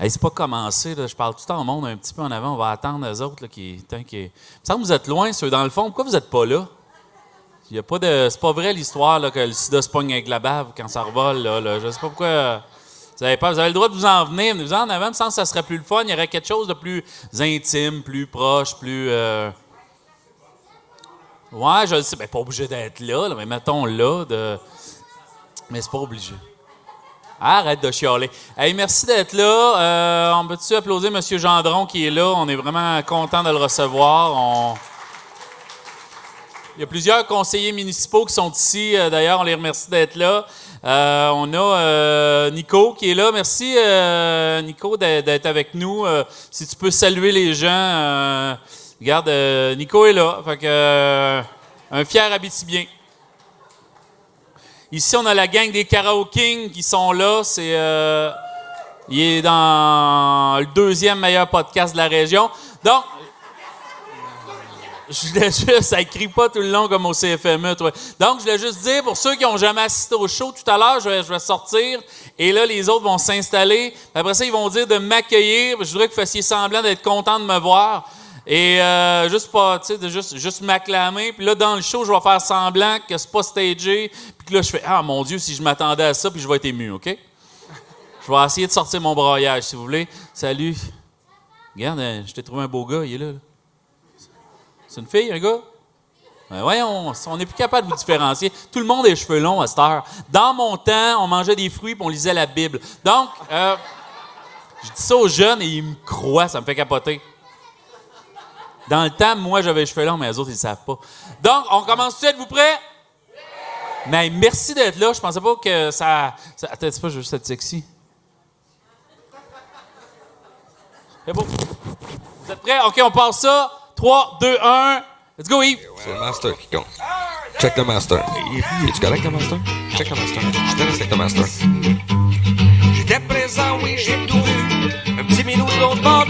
Hey, c'est pas commencé, je parle tout le temps au monde un petit peu en avant. On va attendre les autres là, qui, tant qui... Il me semble que vous êtes loin, ceux dans le fond. Pourquoi vous n'êtes pas là? Il y a pas de... C'est pas vrai l'histoire là, que le sida se pogne avec la bave quand ça revole. Là, là. Je sais pas pourquoi. Vous avez, pas, vous avez le droit de vous en venir. Vous en avant, semble que ça serait plus le fun. Il y aurait quelque chose de plus intime, plus proche, plus. Euh... Ouais, je le sais. Ben, pas obligé d'être là, là, mais mettons là. De... Mais c'est pas obligé. Arrête de chialer. Hey, merci d'être là. Euh, on peut-tu applaudir M. Gendron qui est là? On est vraiment content de le recevoir. Il y a plusieurs conseillers municipaux qui sont ici. Euh, D'ailleurs, on les remercie d'être là. Euh, on a Nico qui est là. Merci, Nico, d'être avec nous. Si tu peux saluer les gens. regarde, Nico est là. Fait que, un fier Abitibien. Ici, on a la gang des Karaoke qui sont là. C'est, euh, il est dans le deuxième meilleur podcast de la région. Donc, je voulais juste, ça écrit pas tout le long comme au CFME. Donc, je voulais juste dire, pour ceux qui n'ont jamais assisté au show, tout à l'heure, je vais, je vais sortir et là, les autres vont s'installer. Après ça, ils vont dire de m'accueillir. Je voudrais que vous fassiez semblant d'être content de me voir. Et euh, juste pas, tu sais, juste, juste m'acclamer. Puis là, dans le show, je vais faire semblant que c'est pas stagé. Puis là, je fais Ah mon Dieu, si je m'attendais à ça, puis je vais être ému, OK? Je vais essayer de sortir mon broyage, si vous voulez. Salut. Regarde, euh, je t'ai trouvé un beau gars, il est là. là. C'est une fille, un gars? Ben voyons, on n'est plus capable de vous différencier. Tout le monde a les cheveux longs à cette heure. Dans mon temps, on mangeait des fruits et on lisait la Bible. Donc, euh, je dis ça aux jeunes et ils me croient, ça me fait capoter. Dans le temps, moi, j'avais les cheveux longs, mais les autres, ils ne savent pas. Donc, on commence tout de suite, êtes-vous prêts? Mais merci d'être là. Je pensais pas que ça. ça attends, c'est pas juste être sexy. C'est beau. Vous êtes prêts? OK, on passe ça. 3, 2, 1. Let's go, Yves. C'est le master qui compte. Check le master. Es-tu correct, le master? Check le master. Je te laisse avec le master. J'étais présent, oui, j'ai tout vu. Un petit minou de l'autre bord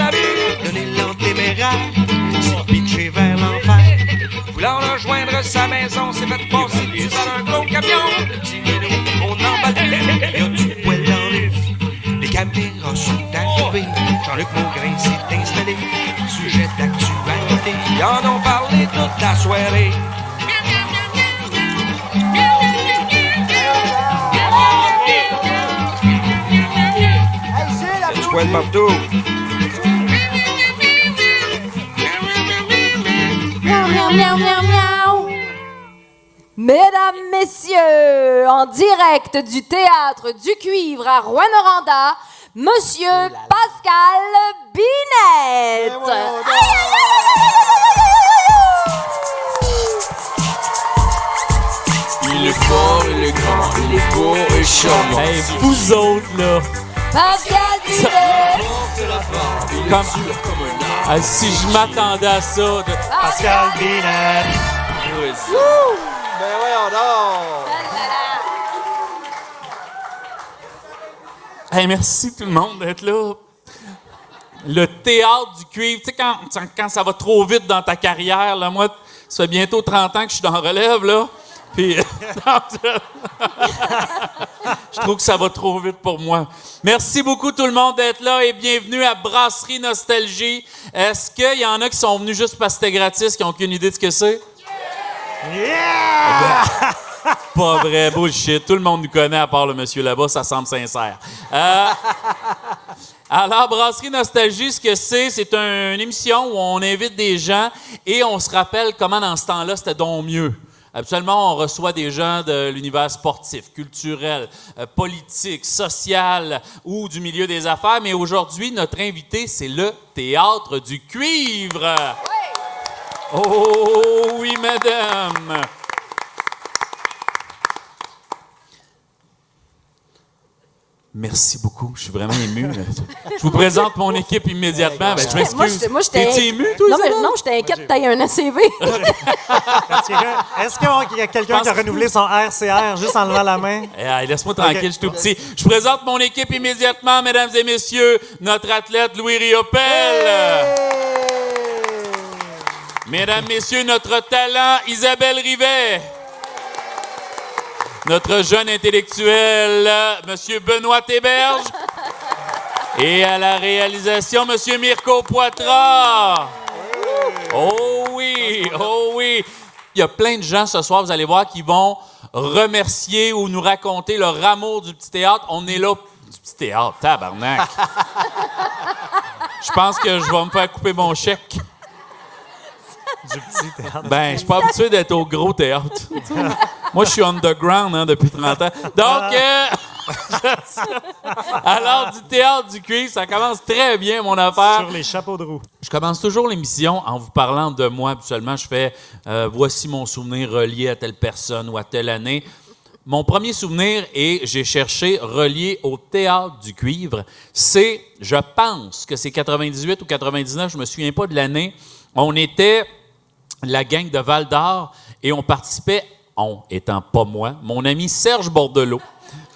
sa maison, s'est fait passer dessus par un gros camion. On emballe, il y a du poil dans le vie. Les caméras sont arrivées, Jean-Luc Maugrain s'est installé. Sujet d'actualité, ils en ont parlé toute la soirée. Poil partout. Miaou, miaou, miaou, miaou. Mesdames, Messieurs, en direct du théâtre du Cuivre à Rouen-Noranda, Monsieur Pascal Binette. Aïe, aïe, Il est fort, il est grand, il est beau et charmant. Hey, vous autres, là. Pascal Binette. Comme, Ah, si je m'attendais à ça. de- Pascal Binette. Ben voyons donc! Hey, merci tout le monde d'être là. Le théâtre du cuivre, tu sais, quand, quand ça va trop vite dans ta carrière, là, moi, ça fait bientôt 30 ans que je suis dans relève, là. Puis, je trouve que ça va trop vite pour moi. Merci beaucoup tout le monde d'être là et bienvenue à Brasserie Nostalgie. Est-ce qu'il y en a qui sont venus juste parce que c'était gratis, qui n'ont aucune idée de ce que c'est? Pas vrai, bullshit. Tout le monde nous connaît à part le monsieur là-bas, ça semble sincère. Euh, alors, Brasserie Nostalgie, ce que c'est, c'est un- une émission où on invite des gens et on se rappelle comment dans ce temps-là, c'était donc mieux. Habituellement, on reçoit des gens de l'univers sportif, culturel, euh, politique, social ou du milieu des affaires, mais aujourd'hui, notre invité, c'est le théâtre du cuivre. Oh oui, madame. Merci beaucoup. Je suis vraiment ému. Je vous présente mon équipe immédiatement. Ben, je m'excuse. Moi. T'es ému, toi, Non, mais non, j'étais inquiète que t'aies un ACV. Est-ce qu'il y a quelqu'un qui a renouvelé son RCR juste en levant la main? Eh, hey, Laisse-moi tranquille, je suis tout petit. Je présente mon équipe immédiatement, mesdames et messieurs. Notre athlète Louis Riopel. Mesdames, messieurs, notre talent Isabelle Rivet. Notre jeune intellectuel, Monsieur Benoît Théberge. Et à la réalisation, Monsieur Mirko Poitras. Oh oui, oh oui. Il y a plein de gens ce soir, vous allez voir, qui vont remercier ou nous raconter leur amour du petit théâtre. On est là du petit théâtre, tabarnak. Je pense que je vais me faire couper mon chèque. Du petit théâtre. Ben, je suis pas habitué d'être au gros théâtre. Moi, je suis underground hein, depuis 30 ans. Donc, euh, alors, du théâtre, du cuivre, ça commence très bien, mon affaire. Sur les chapeaux de roue. Je commence toujours l'émission en vous parlant de moi. Habituellement, je fais euh, voici mon souvenir relié à telle personne ou à telle année. Mon premier souvenir, et j'ai cherché relié au théâtre du cuivre, c'est, je pense que c'est 98 ou 99, je me souviens pas de l'année. On était la gang de Val d'Or et on participait, on étant pas moi, mon ami Serge Bordelot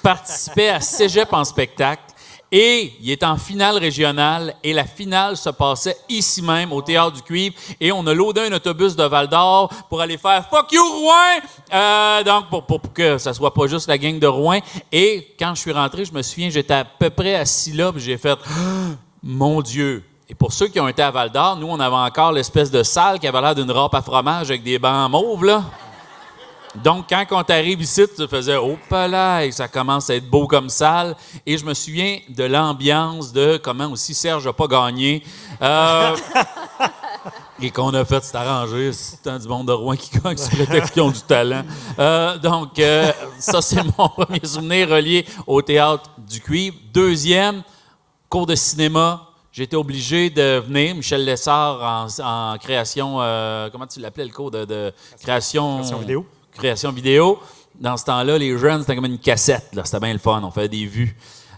participait à Cégep en spectacle et il est en finale régionale et la finale se passait ici même au Théâtre du Cuivre et on a loadé un autobus de Val d'Or pour aller faire Fuck you Rouen! Euh, donc pour, pour- que ça soit pas juste la gang de Rouen. Et quand je suis rentré, je me souviens, j'étais à peu près assis là j'ai fait mon Dieu! Et pour ceux qui ont été à Val d'Or, nous, on avait encore l'espèce de salle qui avait l'air d'une râpe à fromage avec des bancs mauves, là. Donc, quand on t'arrive ici, tu faisais Oh, palais, ça commence à être beau comme salle. Et je me souviens de l'ambiance, de comment aussi Serge n'a pas gagné. Euh, et qu'on a fait, c'est arrangé, c'est un du monde de Rouen qui gagne sous prétexte qu'ils ont du talent. Euh, donc, euh, ça, c'est mon premier souvenir relié au théâtre du cuivre. Deuxième, cours de cinéma. J'étais obligé de venir. Michel Lessard en, en création, euh, comment tu l'appelais le cours de, de création, Création vidéo. Création vidéo. Dans ce temps-là, les jeunes, c'était comme une cassette. là. C'était bien le fun. On faisait des vues.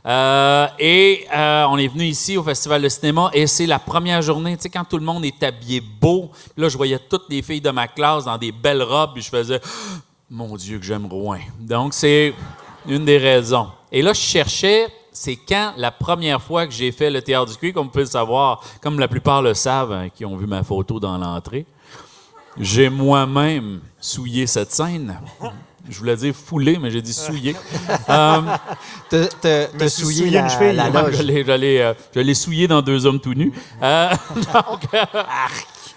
Euh, et euh, on est venu ici au Festival de cinéma et c'est la première journée, tu sais, quand tout le monde est habillé beau. Là, je voyais toutes les filles de ma classe dans des belles robes, puis je faisais Mon Dieu, que j'aime Rouen. Donc, c'est une des raisons. Et là, je cherchais, c'est quand la première fois que j'ai fait le théâtre du cuir, comme vous pouvez le savoir, comme la plupart le savent, hein, qui ont vu ma photo dans l'entrée. J'ai moi-même souillé cette scène. Je voulais dire foulé, mais j'ai dit souillé. Euh, souillé la, une cheville. la loge. je l'ai- euh, je l'ai souillé dans deux hommes tout nus. Euh, donc, euh,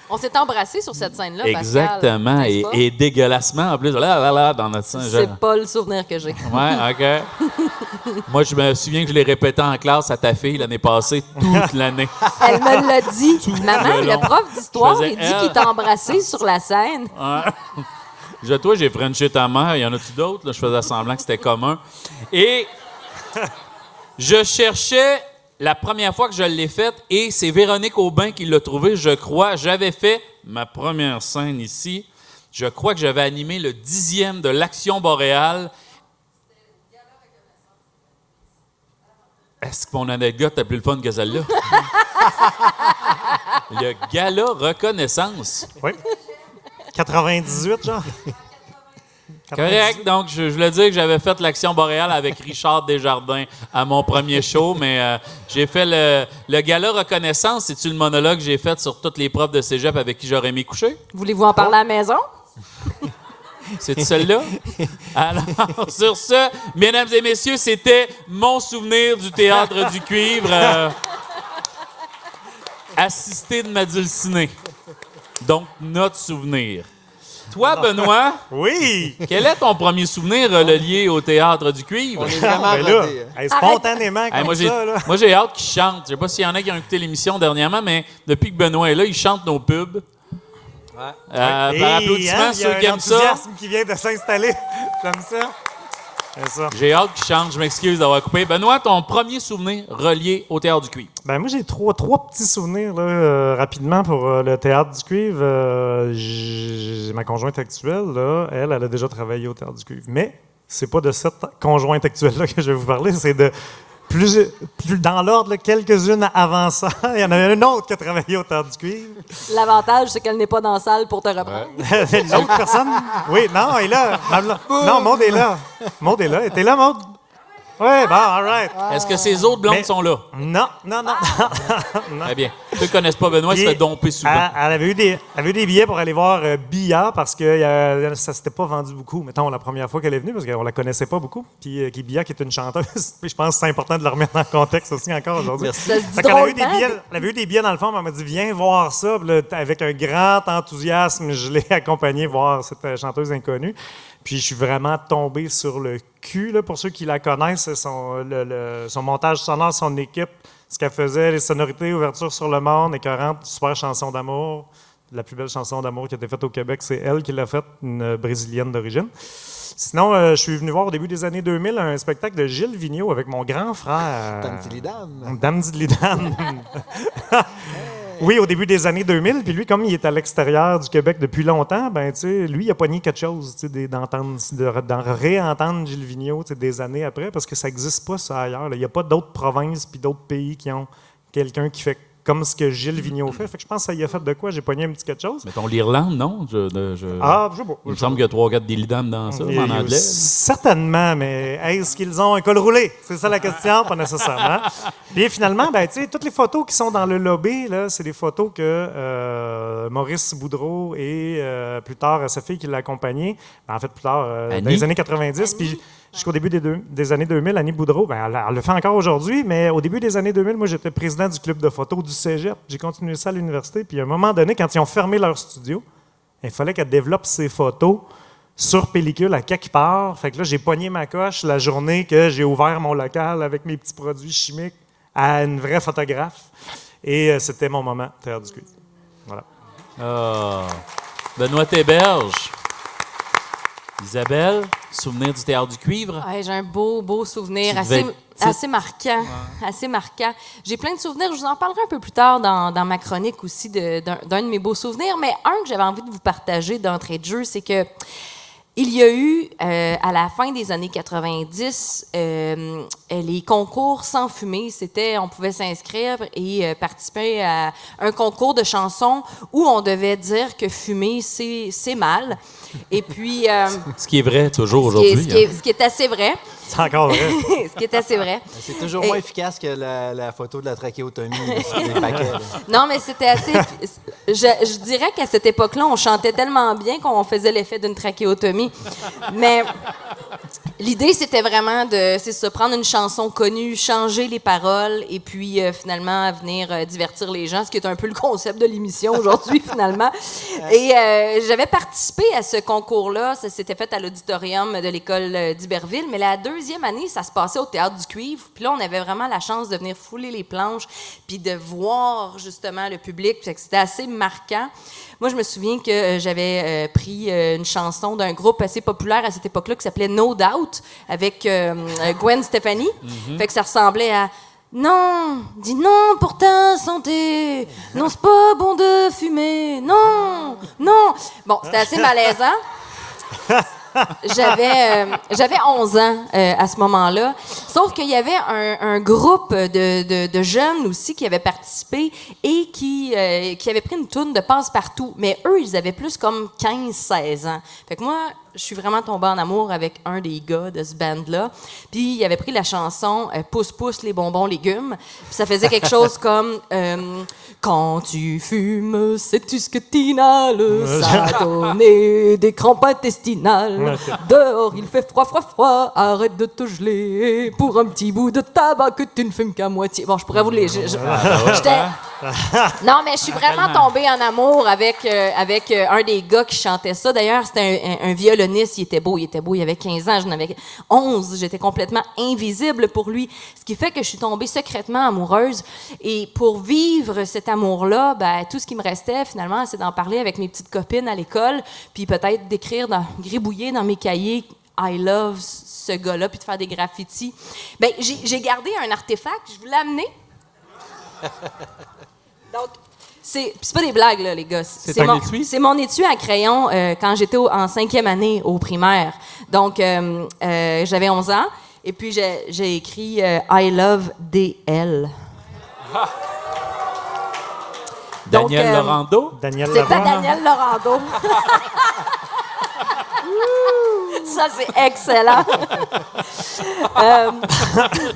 On s'est embrassés sur cette scène-là, exactement. Et, et dégueulassement, en plus. Là, là, là, dans notre sang. C'est pas le souvenir que j'ai. Ouais, OK. Moi, je me souviens que je l'ai répété en classe à ta fille l'année passée, toute l'année. Elle me l'a dit. Maman, le prof d'histoire, Je il dit elle. qu'il t'a embrassé sur la scène. Je dis, toi, j'ai frenché ta mère. Il y en a-tu d'autres? Je faisais semblant que c'était commun. Et je cherchais la première fois que je l'ai faite et c'est Véronique Aubin qui l'a trouvé, je crois. J'avais fait ma première scène ici. Je crois que j'avais animé le dixième de l'Action boréale. Est-ce que mon anecdote est plus le fun que celle-là? le gala reconnaissance. Oui. 98, genre. Correct. Donc, je, je voulais dire que j'avais fait l'Action boréale avec Richard Desjardins à mon premier show, mais euh, j'ai fait le, le gala reconnaissance. C'est-tu le monologue que j'ai fait sur toutes les profs de cégep avec qui j'aurais aimé coucher? Voulez-vous en parler à la maison? C'est celle-là? Alors, sur ce, mesdames et messieurs, c'était mon souvenir du théâtre du cuivre. euh, assisté de ma dulcinée. Donc, notre souvenir. Toi, Benoît, Oui! quel est ton premier souvenir relié au théâtre du cuivre? On est vraiment Ben là, rodés, hein. hey, spontanément, Hey, comme moi, j'ai, ça, là. moi, j'ai hâte qu'il chante. Je sais pas s'il y en a qui ont écouté l'émission dernièrement, mais depuis que Benoît est là, il chante nos pubs. Euh, Et, par applaudissement, hein, il y a ceux qui un aiment ça. enthousiasme qui vient de s'installer. J'aime ça. J'ai hâte qu'il chante. Je m'excuse d'avoir coupé. Benoît, ton premier souvenir relié au théâtre du cuivre? Ben moi, j'ai trois, trois petits souvenirs là, euh, rapidement pour euh, le théâtre du cuivre. Euh, j'ai ma conjointe actuelle, là, elle, elle a déjà travaillé au théâtre du cuivre. Mais c'est pas de cette conjointe actuelle-là que je vais vous parler, c'est de plus, plus dans l'ordre, quelques-unes avant ça. Il y en avait une autre qui a travaillé au théâtre du cuivre. L'avantage, c'est qu'elle n'est pas dans la salle pour te reprendre. L'autre personne? Oui, non, elle est là. Non, Maud est là. Maud est là. T'es là, Maud? Oui, bon, all right. Est-ce que ces autres blondes Mais- sont là? Non, non, non. Très bien. Ceux qui connaissent pas Benoît, il se Puis, fait domper souvent. Elle, elle avait eu des, elle avait eu des billets pour aller voir euh, Bia parce que euh, ça s'était pas vendu beaucoup, mettons, la première fois qu'elle est venue, parce qu'on la connaissait pas beaucoup. Puis euh, qui Bia, qui est une chanteuse, puis je pense que c'est important de le remettre en contexte aussi encore aujourd'hui. Ça se dit Fait qu'elle avait eu des drôlement. billets, elle avait eu des billets dans le fond, puis elle m'a dit Viens voir ça. Puis là, avec un grand enthousiasme, je l'ai accompagnée voir cette euh, chanteuse inconnue. Puis je suis vraiment tombé sur le cul. Là, pour ceux qui la connaissent, son, son montage sonore, son équipe, ce qu'elle faisait, les sonorités, ouverture sur le monde, écœurante, super chanson d'amour. La plus belle chanson d'amour qui a été faite au Québec, c'est elle qui l'a faite, une brésilienne d'origine. Sinon, euh, je suis venu voir au début des années 2000 un spectacle de Gilles Vigneault avec mon grand frère. Dame Tilidam. Dame Didlidam. oui, au début des années 2000. Puis lui, comme il est à l'extérieur du Québec depuis longtemps, ben, tu sais, lui, il a pogné quelque chose tu sais, des- d'entendre, de, d'en réentendre Gilles Vigneault tu sais, des années après, parce que ça n'existe pas, ça, ailleurs. là. Il n'y a pas d'autres provinces puis d'autres pays qui ont quelqu'un qui fait comme ce que Gilles Vigneault fait. Fait que je pense que ça y a fait de quoi? J'ai pogné un petit quelque chose. Mettons l'Irlande, non? Je, de- je- Ah, je sais pas. il me semble qu'il y a 3-4 dilidames dans ça, Et- en anglais. Certainement, mais est-ce qu'ils ont un col roulé? C'est ça la question, pas nécessairement. Puis finalement, ben, tu sais, toutes les photos qui sont dans le lobby, là, c'est des photos que euh, Maurice Boudreau et euh, plus tard sa fille qui l'a accompagné, ben, en fait plus tard, euh, dans les années 90, puis jusqu'au début des, années 2000, Annie Boudreau, ben, elle, le fait encore aujourd'hui, mais au début des années 2000, moi j'étais président du club de photos du Cégep. J'ai continué ça à l'université, puis à un moment donné, quand ils ont fermé leur studio, il fallait qu'elle développe ses photos sur pellicule à quelque part. Fait que là, j'ai pogné ma coche la journée que j'ai ouvert mon local avec mes petits produits chimiques à une vraie photographe. Et euh, c'était mon moment, Terre du Cuivre. Voilà. Ah. Benoît Théberge. Isabelle, souvenir du théâtre du cuivre? Ouais, j'ai un beau, beau souvenir Tu assez, devais assez marquant. Assez marquant. J'ai plein de souvenirs. Je vous en parlerai un peu plus tard dans, dans ma chronique aussi d'un de mes beaux souvenirs. Mais un que j'avais envie de vous partager d'entrée de jeu, c'est que il y a eu, euh, à la fin des années 90, euh, les concours sans fumée. C'était, on pouvait s'inscrire et euh, participer à un concours de chansons où on devait dire que fumer, c'est c'est mal. Et puis, euh, Ce qui est vrai toujours aujourd'hui. ce qui est- hein. ce qui est assez vrai. C'est encore vrai. ce qui est assez vrai. C'est toujours Et- moins efficace que la, la photo de la trachéotomie là, sur les paquets. là. Non, mais c'était assez. Je, je dirais qu'à cette époque-là, on chantait tellement bien qu'on faisait l'effet d'une trachéotomie. Mais l'idée, c'était vraiment de c'est ça, prendre une chanson connue, changer les paroles et puis euh, finalement venir euh, divertir les gens, ce qui est un peu le concept de l'émission aujourd'hui, finalement. Et euh, j'avais participé à ce concours-là. Ça s'était fait à l'auditorium de l'école euh, d'Iberville. Mais la deuxième année, ça se passait au Théâtre du Cuivre. Puis là, on avait vraiment la chance de venir fouler les planches puis de voir justement le public. C'était assez marquant. Moi, je me souviens que j'avais pris une chanson d'un groupe assez populaire à cette époque-là qui s'appelait No Doubt avec euh, Gwen Stefani. Fait que ça ressemblait à non, dis non pour ta santé. Non, c'est pas bon de fumer. Non, non. Bon, c'était assez malaisant. J'avais euh, j'avais 11 ans euh, à ce moment-là. Sauf qu'il y avait un, un groupe de, de- de jeunes aussi qui avaient participé et qui, euh, qui avaient pris une tourne de passe-partout. Mais eux, ils avaient plus comme 15-16 ans. Fait que moi, je suis vraiment tombée en amour avec un des gars de ce band-là. Puis il avait pris la chanson euh, Pousse, pousse les bonbons légumes. Puis ça faisait quelque chose comme euh, Quand tu fumes, sais-tu ce que t'inhales Ça donne des crampes intestinales. Dehors, il fait froid, froid, froid. Arrête de te geler pour un petit bout de tabac que tu ne fumes qu'à moitié. Bon, je pourrais vous les. J'étais. Non, mais je suis vraiment tombée en amour avec, euh, avec euh, un des gars qui chantait ça. D'ailleurs, c'était un, un- un violoniste. Il était beau, il était beau. Il avait 15 ans, j'en avais 11. J'étais complètement invisible pour lui. Ce qui fait que je suis tombée secrètement amoureuse. Et pour vivre cet amour-là, ben, tout ce qui me restait, finalement, c'est d'en parler avec mes petites copines à l'école, puis peut-être d'écrire, dans, gribouiller dans mes cahiers I love ce gars-là, puis de faire des graffitis. Ben, j'ai j'ai gardé un artefact, je vous l'ai amené. Donc, c'est c'est pas des blagues, là, les gars. C'est mon, étui? C'est mon étui à crayon euh, quand j'étais en cinquième année au primaire. Donc, euh, euh, j'avais 11 ans. Et puis, j'ai écrit euh, I love DL. Donc, Daniel euh, Laurando? Daniel C'était Lavoie. Daniel Laurando. Ça, c'est excellent. Euh,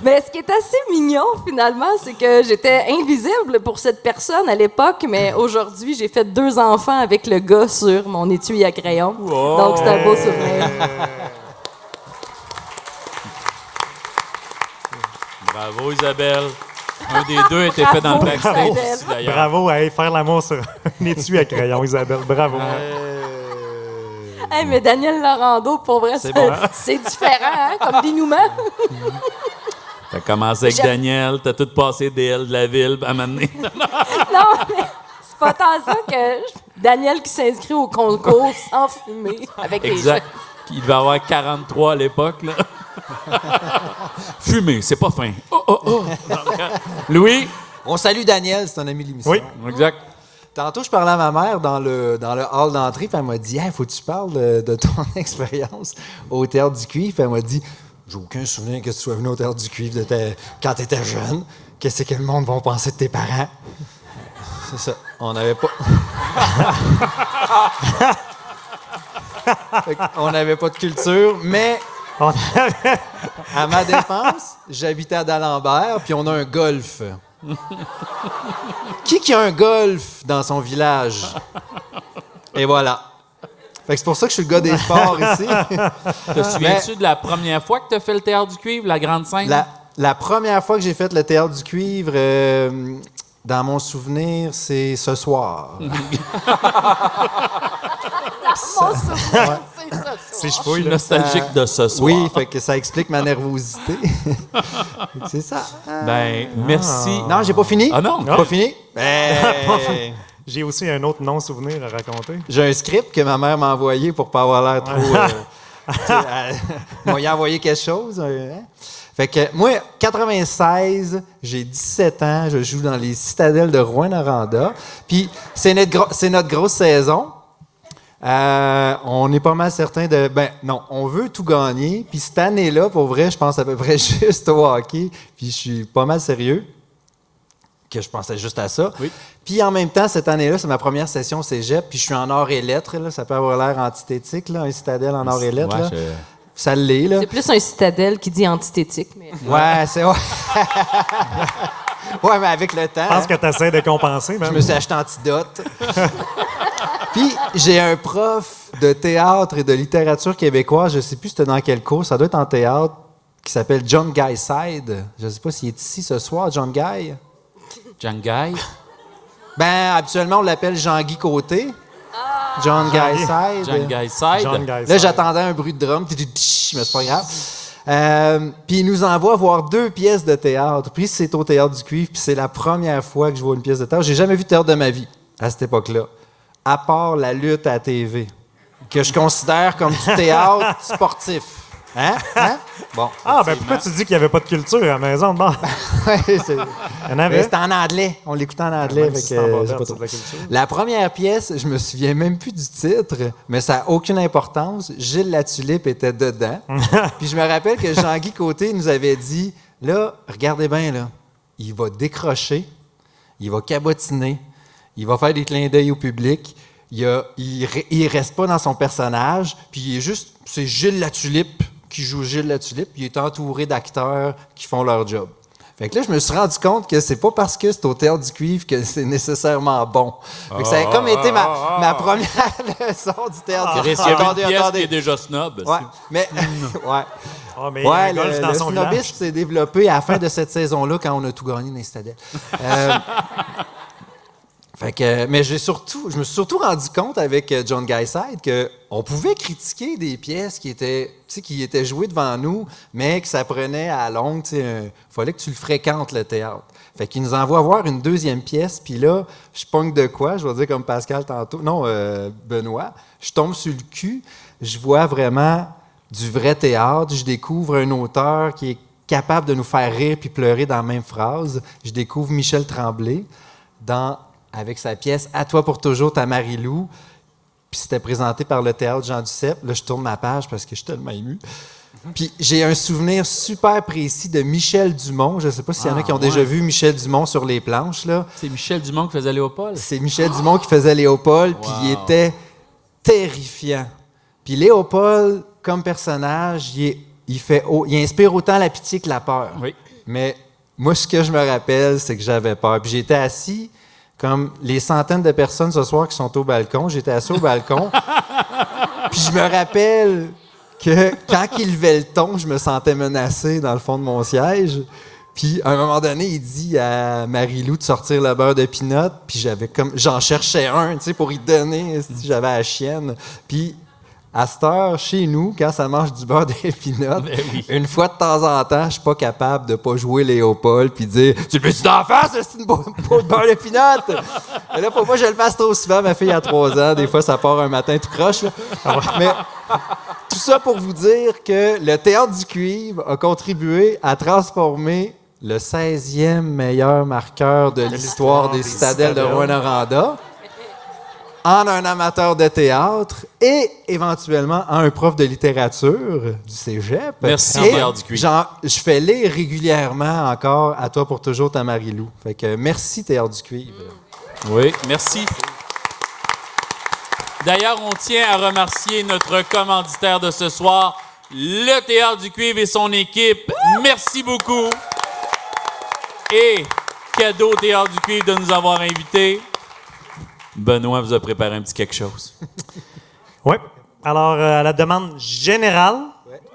mais ce qui est assez mignon, finalement, c'est que j'étais invisible pour cette personne à l'époque, mais aujourd'hui, j'ai fait deux enfants avec le gars sur mon étui à crayon. Donc, c'est un beau souvenir. Bravo, Isabelle. Un des deux était fait dans le Bravo, backstage d'ailleurs. Bravo à faire l'amour sur un étui à crayon, Isabelle. Bravo. Hey, mais Daniel Laurando, pour vrai, c'est bon. c'est différent, hein, comme dénouement. T'as commencé avec Daniel, t'as tout passé DL de la ville à m'amener. Non, mais c'est pas tant ça que Daniel qui s'inscrit au concours sans fumer avec Exact. Il devait avoir 43 à l'époque, là. Fumer, c'est pas fin. Oh, oh, oh. Louis? On salue Daniel, c'est un ami de l'émission. Oui. Exact. Tantôt, je parlais à ma mère dans le, dans le hall d'entrée, puis elle m'a dit Hey, faut que tu parles de, de ton expérience au Théâtre du Cuivre. Puis elle m'a dit J'ai aucun souvenir que tu sois venu au Théâtre du Cuivre de ta- quand tu étais jeune. Qu'est-ce que le monde va penser de tes parents? C'est ça. On n'avait pas. On n'avait pas de culture, mais à ma défense, j'habitais à D'Alembert, puis on a un golf. qui qui a un golf dans son village? Et voilà. Fait que c'est pour ça que je suis le gars des sports ici. Te souviens-tu de la première fois que t'as fait le théâtre du cuivre, la grande scène? La, la première fois que j'ai fait le théâtre du cuivre, euh, dans mon souvenir, c'est ce soir. C'est Je chevouille, suis là. nostalgique de ce soir. Oui, fait que ça explique ma nervosité. C'est ça. Ben, merci. Non, j'ai pas fini. Ah non? Pas fini? Ben, J'ai aussi un autre non-souvenir à raconter. J'ai un script que ma mère m'a envoyé pour pas avoir l'air trop. euh, elle m'a y envoyé quelque chose. euh, hein. Fait que moi, 96, j'ai 17 ans, je joue dans les citadelles de Rouen-Noranda. Puis c'est notre, gro- c'est notre grosse saison. Euh, on est pas mal certain de. Ben non, on veut tout gagner. Puis cette année-là, pour vrai, je pense à peu près juste au hockey. Puis je suis pas mal sérieux. Que je pensais juste à ça. Oui. Puis en même temps, cette année-là, c'est ma première session au cégep. Puis je suis en or et lettres. Là. Ça peut avoir l'air antithétique, là, un citadelle en or et lettres. Ouais, là. je- Ça l'est, là. C'est plus un citadelle qui dit antithétique. Mais... Ouais, c'est. Ouais. ouais, mais avec le temps. Je pense que tu essaies de compenser, Je même. me suis acheté Antidote. Puis j'ai un prof de théâtre et de littérature québécoise, je sais plus c'était dans quel cours, ça doit être en théâtre, qui s'appelle John Guy Side. Je sais pas s'il est ici ce soir, John Guy. Djangai? Ben, habituellement, on l'appelle Jean-Guy Côté. John Guy Side. John Guy Là, Side. j'attendais un bruit de drum, tch, mais c'est pas grave. Euh, puis il nous envoie voir deux pièces de théâtre. Puis c'est au théâtre du cuivre, puis c'est la première fois que je vois une pièce de théâtre. J'ai jamais vu de théâtre de ma vie à cette époque-là, à part la lutte à la TV, que je considère comme du théâtre sportif. Hein? Hein? Bon. Ah, ben pourquoi tu dis qu'il n'y avait pas de culture à la maison? Bon, Ouais, c'est- il y en avait? c'était en anglais. On l'écoutait en anglais. Si euh, j'ai pas c'est trop- de la culture. La première pièce, je me souviens même plus du titre, mais ça n'a aucune importance. Gilles Latulippe était dedans. Puis je me rappelle que Jean-Guy Côté nous avait dit là, regardez bien, là, il va décrocher, il va cabotiner, il va faire des clins d'œil au public. Il, a- il, re- il reste pas dans son personnage, puis il est juste, c'est Gilles Latulippe qui joue Gilles Latulippe, puis il est entouré d'acteurs qui font leur job. Fait que là, je me suis rendu compte que c'est pas parce que c'est au théâtre du cuivre que c'est nécessairement bon. Fait que ça a comme été ma, ma première leçon du théâtre du cuivre. il y avait Attendez, une pièce attendez. qui est déjà snob. Ouais, mais ouais. Ah, mais Ouais, le, snobisme s'est développé à la fin de cette saison-là quand on a tout gagné dans les stades. Euh, mais j'ai surtout, je me suis surtout rendu compte avec euh, John Guyside que on pouvait critiquer des pièces qui étaient, qui étaient jouées devant nous, mais que ça prenait à longue. Il fallait que tu le fréquentes le théâtre. Fait qu'il nous envoie voir une deuxième pièce, puis là, je pongue de quoi, je vais dire comme Pascal tantôt, non, euh, Benoît, je tombe sur le cul, je vois vraiment du vrai théâtre, je découvre un auteur qui est capable de nous faire rire puis pleurer dans la même phrase. Je découvre Michel Tremblay dans, avec sa pièce À toi pour toujours, ta Marie-Lou. Puis c'était présenté par le théâtre Jean Duceppe. Là, je tourne ma page parce que je suis tellement ému. Puis j'ai un souvenir super précis de Michel Dumont. Je ne sais pas s'il y en a qui ont déjà vu Michel Dumont sur les planches. Là. C'est Michel Dumont qui faisait Léopold. C'est Michel Dumont qui faisait Léopold, puis il était terrifiant. Puis Léopold, comme personnage, il est il, fait, il inspire autant la pitié que la peur. Oui. Mais moi, ce que je me rappelle, c'est que j'avais peur. Puis j'étais assis comme les centaines de personnes ce soir qui sont au balcon. J'étais assis au balcon. Puis je me rappelle que quand il levait le ton, je me sentais menacé dans le fond de mon siège. Puis à un moment donné, il dit à Marie-Lou de sortir le beurre de pinot. Puis j'avais comme j'en cherchais un, tu sais, pour y donner si j'avais la chienne. Puis à cette heure, chez nous, quand ça mange du beurre de pinot, une fois de temps en temps, je suis pas capable de pas jouer Léopold puis dire Tu le mets-tu d'en face, c'est une de beurre de pinot? Mais là, pas que je le fasse trop souvent. Ma fille a trois ans, des fois, ça part un matin tout croche. là. Mais tout ça pour vous dire que le Théâtre du Cuivre a contribué à transformer le 16e meilleur marqueur de l'histoire des citadelles de Rouen-Noranda en un amateur de théâtre et éventuellement en un prof de littérature du cégep. Merci, Et Théâtre du Cuivre. j'en- Je fais lire régulièrement encore à toi pour toujours ta Marie-Lou. Fait que merci Théâtre du Cuivre. Oui, merci. D'ailleurs, on tient à remercier notre commanditaire de ce soir, le Théâtre du Cuivre et son équipe. Merci beaucoup. Et cadeau au Théâtre du Cuivre de nous avoir invités. Benoît vous a préparé un petit quelque chose. Oui. Alors, euh, à la demande générale,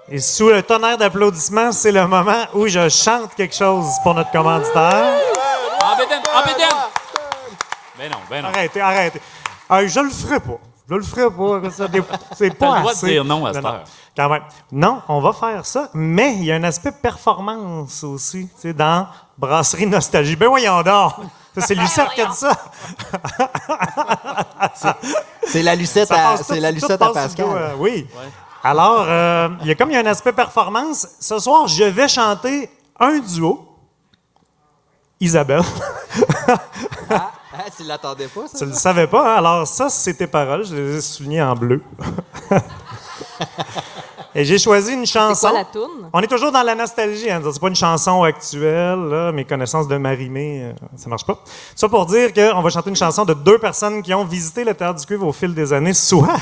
et sous le tonnerre d'applaudissements, c'est le moment où je chante quelque chose pour notre commanditaire. En bédaine, en bédaine! Ben non, ben non. Arrêtez, arrêtez. Ah, je le ferai pas. Je le ferai pas. C'est pas le droit de assez. dire non à cette heure. Quand même. Non, on va faire ça, mais il y a un aspect performance aussi, tu sais, dans Brasserie Nostalgie. Ben voyons donc! Ça, c'est Lucette qui a dit ça. C'est la Lucette Ça à, passe tout- c'est la tout Lucette à Pascal. dos, euh, oui. Alors, euh, il y a comme il y a un aspect performance. Ce soir, je vais chanter un duo. Isabelle. Ah, tu l'attendais pas, ça? tu le savais pas, hein? Alors, ça, c'est tes paroles. Je les ai soulignées en bleu. Et j'ai choisi une chanson. quoi la toune? On est toujours dans la nostalgie. Hein? C'est pas une chanson actuelle. Là. Mes connaissances de Marimé, euh, ça marche pas. Ça pour dire qu'on va chanter une chanson de deux personnes qui ont visité le Théâtre du Cuivre au fil des années, soit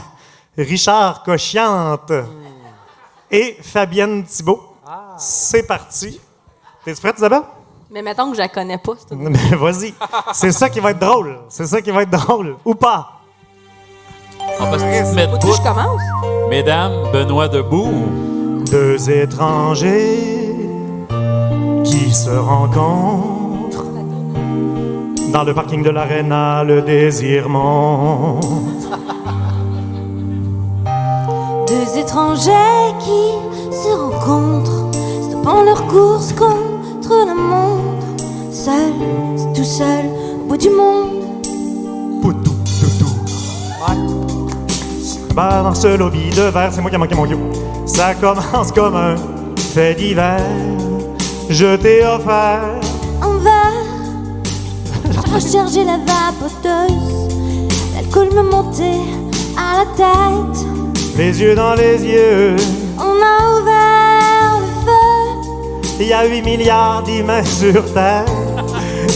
Richard Cochiante et Fabienne Thibault. C'est parti. T'es prête, Isabelle? Mais mettons que je la connais pas. Mais vas-y. C'est ça qui va être drôle. C'est ça qui va être drôle. Ou pas. On va se mettre Faut-tu que je commence? Mesdames, Benoît debout. Deux étrangers qui se rencontrent dans le parking de l'Arena, le désir monte. Deux étrangers qui se rencontrent, stoppant leur course contre la montre. Seul, c'est tout seul, au bout du monde. Poutou, toutou. Bah, dans ce lobby de verre, c'est moi qui ai manqué mon cue. Ça commence comme un fait divers. Je t'ai offert Un verre, recharger la vapoteuse. L'alcool me montait à la tête. les yeux dans les yeux. On a ouvert le feu. Il y a 8 milliards d'humains sur Terre.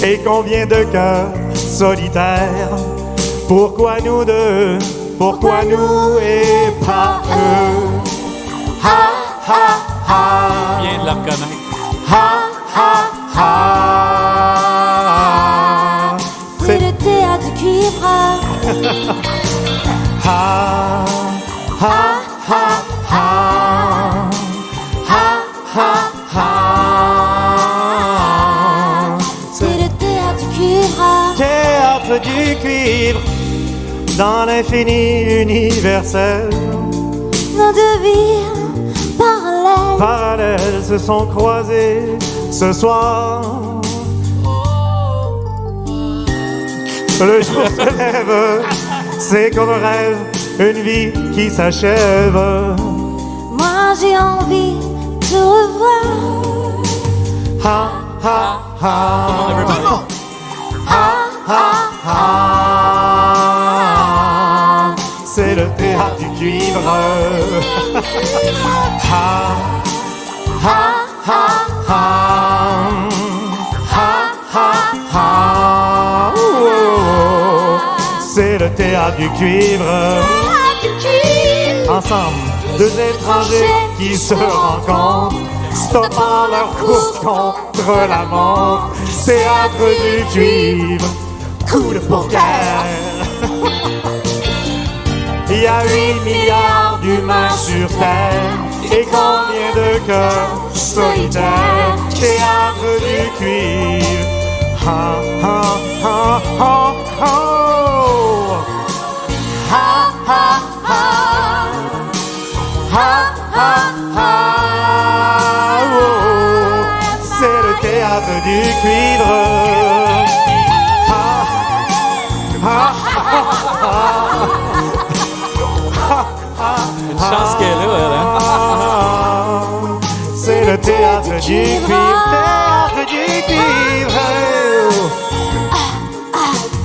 Et combien de cœurs solitaires Pourquoi nous deux? Pourquoi nous et pas eux? Ha ha ha Bien de la reconnaître. ha ha ha C'est le théâtre du cuivre. ha ha ha ha dans l'infini universel. Nos deux vies parallèles. Parallèles se sont croisés ce soir. Le jour se lève, c'est comme un rêve, une vie qui s'achève. Moi j'ai envie de te revoir. Ha ha ha. ha. Du cuivre. C'est le théâtre du cuivre. Théâtre du cuivre. Ensemble. Deux étrangers qui se rencontrent, stoppant leur course contre la montre. Théâtre du cuivre, coup de poker. Il y a 8 milliards d'humains sur Terre et combien de cœurs solitaires Théâtre du cuivre. Ha, ha, ha, ha, ha. Ha, ha, ha. Ha, ha, ha. Oh, C'est le théâtre du cuivre. Chance qu'elle est là, elle, hein? ah. C'est le théâtre du cuivre. Théâtre du cuivre.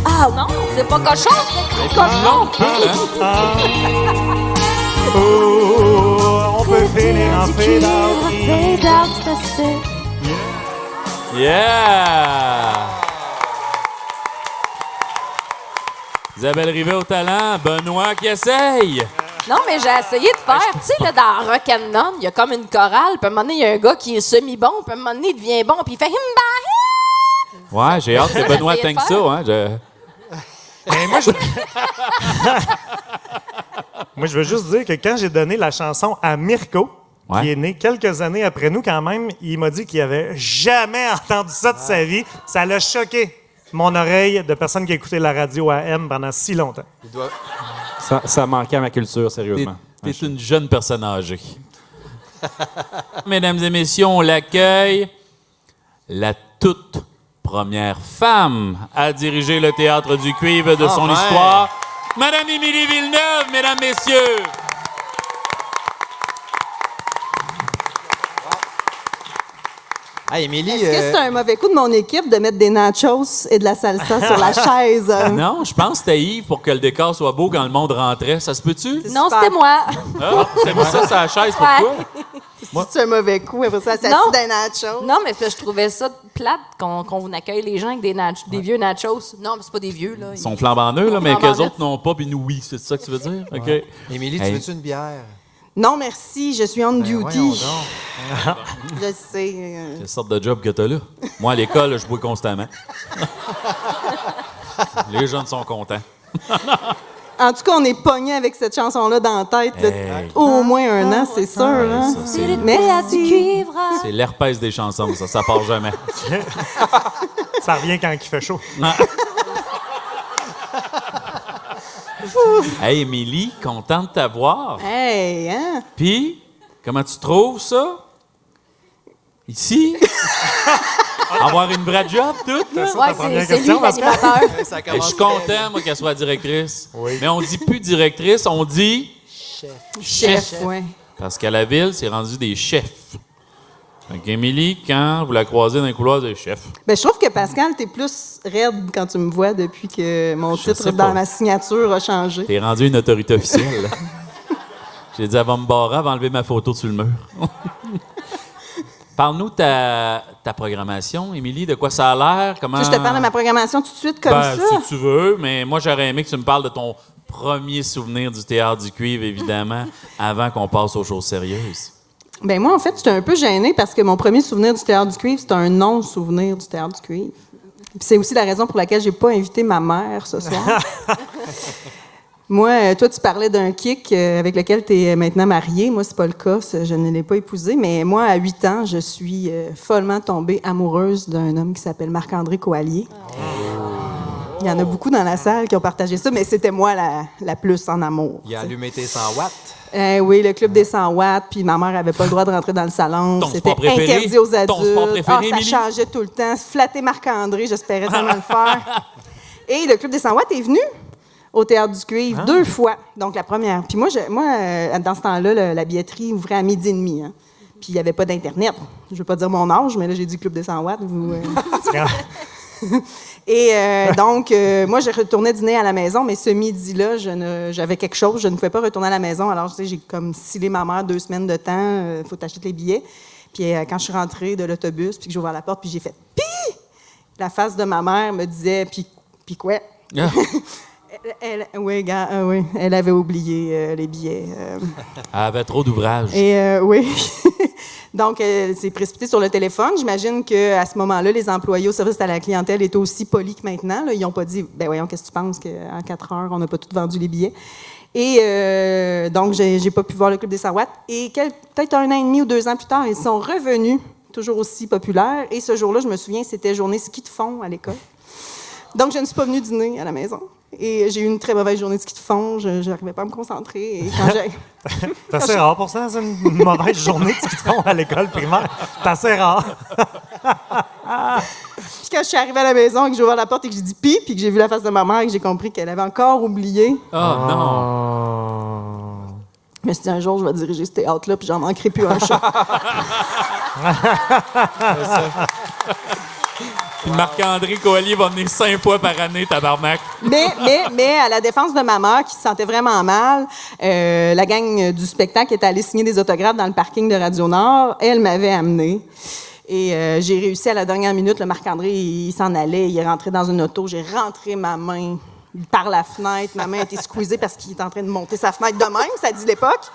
Ah non, c'est pas cochon, c'est cochon. hein? Oh, on peut finir en fade out. Yeah! Isabelle Rivet au talent, Benoît qui essaye. Non, mais j'ai essayé de faire, tu sais, là, dans Rock and None, il y a comme une chorale, puis à un moment donné, il y a un gars qui est semi-bon, puis à un moment donné, il devient bon, puis il fait himba Ouais, j'ai hâte que Benoît essayé de teigne ça. Hein? Je- Mais moi, je... moi, je veux juste dire que quand j'ai donné la chanson à Mirko, Ouais. qui est né quelques années après nous quand même, il m'a dit qu'il avait jamais entendu ça de sa vie. Ça l'a choqué, mon oreille de personne qui a écouté la radio AM pendant si longtemps. Il doit- Ça, ça manquait à ma culture, sérieusement. T'es une jeune personne âgée. Mesdames et messieurs, on l'accueille. La toute première femme à diriger le théâtre du cuivre de son Enfin. histoire. Madame Émilie Villeneuve, mesdames, messieurs. Ah, Émilie, Est-ce que euh, c'est un mauvais coup de mon équipe de mettre des nachos et de la salsa sur la chaise? euh? Non, je pense que c'était Yves pour que le décor soit beau quand le monde rentrait. Ça se peut-tu? Non, Super. c'était moi. Ah, c'est moi ça, c'est la chaise. Pourquoi? C'est un mauvais coup? Après ça, ça Non. des nachos. Non, mais je trouvais ça plate qu'on qu'on accueille les gens avec des, nach- des vieux nachos. Non, mais c'est pas des vieux, là. Ils sont flambant neufs, là, mais qu'eux autres n'ont pas, puis nous, oui. C'est ça que tu veux dire? OK. Émilie, tu veux-tu une bière? Non, merci. Je suis on Ben, duty. Je sais. euh, Quelle sorte de job que t'as là? Moi, à l'école, je bois constamment. Les jeunes sont contents. En tout cas, on est pogné avec cette chanson-là dans la tête. Hey. Au moins un an, c'est sûr. hein? Ça, c'est, Merci. cuivre. c'est l'herpès des chansons, ça. Ça part jamais. Ça revient quand il fait chaud. Hey, Émilie, contente de t'avoir. Hey, hein? Puis, comment tu trouves ça? Ici? Avoir une vraie job, toute? là? Ouais, c'est c'est lui l'animateur. Ça Hey, je commence suis content, moi, qu'elle soit directrice. Mais on dit plus directrice, on dit Chef, ouais. Parce qu'à la ville, c'est rendu des chefs. Fait qu'Émilie, quand vous la croisez dans les couloirs des chefs, Ben, je trouve que Pascal, t'es plus raide quand tu me vois depuis que mon Je sais titre pas. dans ma signature a changé. t'es rendu une autorité officielle. J'ai dit, elle va me barrer, elle va enlever ma photo sur le mur. Parle-nous de ta, ta programmation, Émilie, de quoi ça a l'air, comment... Tu veux que je te parle de ma programmation tout de suite comme Ben, ça? si tu veux, mais moi, j'aurais aimé que tu me parles de ton premier souvenir du théâtre du cuivre, évidemment, avant qu'on passe aux choses sérieuses. Ben moi, en fait, j'étais un peu gênée parce que mon premier souvenir du théâtre du cuivre, c'est un non-souvenir du théâtre du cuivre. Puis c'est aussi la raison pour laquelle j'ai pas invité ma mère ce soir. Moi, euh, toi, tu parlais d'un kick euh, avec lequel tu es maintenant marié. Moi, c'est pas le cas. Je ne l'ai pas épousé. Mais moi, à 8 ans, je suis euh, follement tombée amoureuse d'un homme qui s'appelle Marc-André Coallier. Il y en a beaucoup dans la salle qui ont partagé ça, mais c'était moi la, la plus en amour. Il a allumé tes 100 watts. Euh, oui, le club des 100 watts, puis ma mère avait pas le droit de rentrer dans le salon. C'était interdit aux adultes. Ton sport préféré, Ah, ça Émilie? changeait tout le temps. Flatter Marc-André, j'espérais tellement le faire. Et le club des 100 watts est venu au Théâtre du Cuivre Ah. deux fois. Donc, la première. Puis moi, je- moi euh, dans ce temps-là, la billetterie ouvrait à midi et demi. hein. Puis il n'y avait pas d'Internet. Je ne veux pas dire mon âge, mais là, j'ai dit club des 100 watts. Vous, euh, Et euh, donc, euh, moi, je retournais dîner à la maison, mais ce midi-là, j'avais quelque chose, je ne pouvais pas retourner à la maison. Alors, tu sais, j'ai comme scellé ma mère deux semaines de temps, il faut t'acheter les billets. Puis euh, quand je suis rentrée de l'autobus, puis que j'ai ouvert la porte, puis j'ai fait « Pi! » La face de ma mère me disait « Puis puis quoi? Ah. Elle, oui, gars, euh, oui, elle avait oublié euh, les billets. euh. Elle avait trop d'ouvrages. et euh, oui. Donc, elle s'est précipitée sur le téléphone. J'imagine qu'à ce moment-là, les employés au service à la clientèle étaient aussi polis que maintenant. là. Ils n'ont pas dit, ben voyons, qu'est-ce que tu penses qu'en quatre heures, on n'a pas tout vendu les billets? Et euh, donc, j'ai j'ai pas pu voir le Club des Sarouates. Et quel- peut-être un an et demi ou deux ans plus tard, ils sont revenus, toujours aussi populaires. Et ce jour-là, je me souviens, c'était journée ski de fond à l'école. Donc, je ne suis pas venue dîner à la maison. Et j'ai eu une très mauvaise journée de ski de fond. Je n'arrivais pas à me concentrer. Et quand j'ai... C'est assez rare pour ça, c'est une mauvaise journée de ski de fond à l'école primaire? C'est assez rare. Puis quand je suis arrivée à la maison et que j'ai ouvert la porte et que j'ai dit pis, puis que j'ai vu la face de ma mère et que j'ai compris qu'elle avait encore oublié, Oh non! je me suis dit un jour, je vais diriger ce théâtre-là puis j'en manquerai plus un chat. Marc-André Coallier va venir cinq fois par année, tabarnak. mais, mais, mais à la défense de ma mère qui se sentait vraiment mal, euh, la gang du spectacle est allée signer des autographes dans le parking de Radio-Nord. Elle m'avait amenée. Et euh, j'ai réussi à la dernière minute. Le Marc-André, il, il s'en allait. Il est rentré dans une auto. J'ai rentré ma main par la fenêtre. Ma main a été squeezée parce qu'il est en train de monter sa fenêtre de même, ça dit l'époque.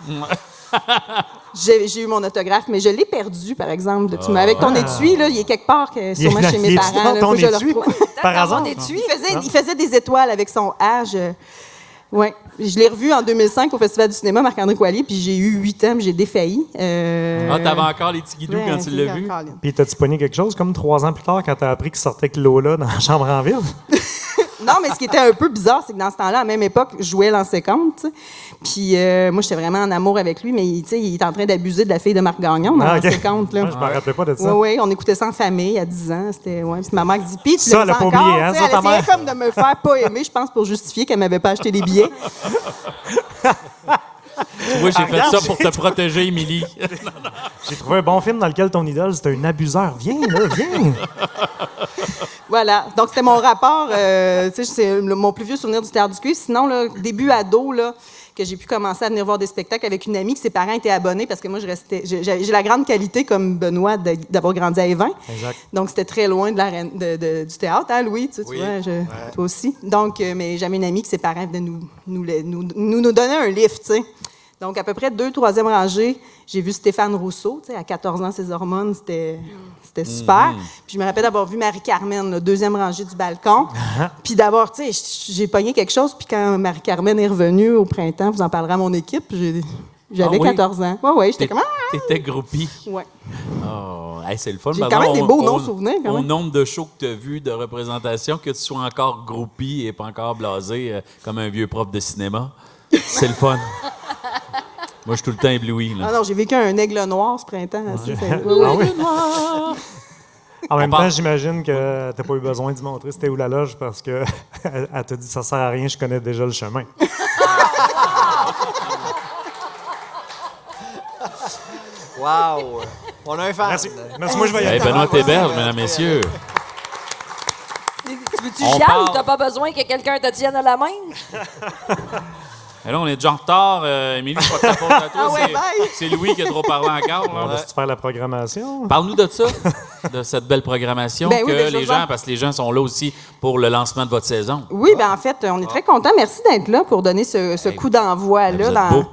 J'ai eu mon autographe, mais je l'ai perdu, par exemple. Tu m'as- avec ton étui, là, il est quelque part, que, sûrement chez il mes parents. là, ton je étui? Par hasard? Il faisait, il faisait des étoiles avec son H. euh, ouais. Je l'ai revu en 2005 au Festival du cinéma, Marc-André Coallier, puis j'ai eu huit ans, puis j'ai défailli. Euh, Ah, t'avais encore les petits guidous ouais, quand tu l'as vu? Puis t'as-tu pogné quelque chose comme trois ans plus tard quand t'as appris qu'il sortait avec Lola dans la chambre en ville? Non, mais ce qui était un peu bizarre, c'est que dans ce temps-là, à la même époque, je jouais. Puis euh, moi, j'étais vraiment en amour avec lui, mais il, est en train d'abuser de la fille de Marc Gagnon dans Ah, ok. l'ancien compte. Là. Je me rappelais pas de ça. Oui, oui, on écoutait ça en famille à 10 ans. C'était, ouais. Puis ma mère dit, puis tu Ça, a pas encore? hein, ça, ta Elle essayait mère? comme de me faire pas aimer, je pense, pour justifier qu'elle m'avait pas acheté les billets. Vois, j'ai fait regarde, ça pour te protéger, Émilie. J'ai trouvé un bon film dans lequel ton idole, c'était un abuseur. Viens, là, viens! Voilà. Donc, c'était mon rapport. euh, c'est mon plus vieux souvenir du théâtre du cuivre. Sinon, là, début ado, là, que j'ai pu commencer à venir voir des spectacles avec une amie que ses parents étaient abonnés parce que moi, je restais. j'ai- la grande qualité, comme Benoît, d'avoir grandi à Évin. Exact. Donc, c'était très loin de la, reine- de- de- du théâtre, hein, Louis? Tu, vois, je- toi aussi. Donc, euh, mais j'avais une amie que ses parents venaient nous, nous, la- nous, nous, nous donner un lift, tu sais. Donc, à peu près deux, troisième rangée, j'ai vu Stéphane Rousseau, tu sais, à 14 ans, ses hormones, c'était c'était super. Puis je me rappelle d'avoir vu Marie-Carmen, la deuxième rangée du balcon. puis d'avoir, tu sais, j'ai pogné quelque chose. Puis quand Marie-Carmen est revenue au printemps, vous en parlerez à mon équipe, j'ai- j'avais Ah oui? 14 ans. Oui, oui, j'étais comme... Ah! T'étais groupie. Ouais. Oh, hey, c'est le fun. J'ai quand même des beaux au- non-souvenirs, quand Au nombre de shows que tu as vus, de représentations, que tu sois encore groupie et pas encore blasé euh, comme un vieux prof de cinéma, c'est le fun. Moi, je suis tout le temps ébloui. Ah Là. non, j'ai vécu un aigle noir ce printemps. fait- oui. Ah oui? En même temps, j'imagine que t'as pas eu besoin d'y montrer c'était où la loge parce que elle t'a dit ça sert à rien, je connais déjà le chemin. Wow! On a un fan. Merci. Merci, moi je vais y Hey, aller. Benoît Thébert, mesdames, messieurs. Tu veux-tu chialer ou t'as pas besoin que quelqu'un te tienne à la main? Et là, on est déjà en retard. Euh, Émilie, pas de à toi. Ah ouais, c'est- Louis qui a trop parlé encore. là. On va-tu faire la programmation? Parle-nous de ça, de cette belle programmation Ben que ben, les gens, en- parce que les gens sont là aussi pour le lancement de votre saison. Oui, ben en fait, on est très contents. Merci d'être là pour donner ce, ce coup. Ben, dans... beaux.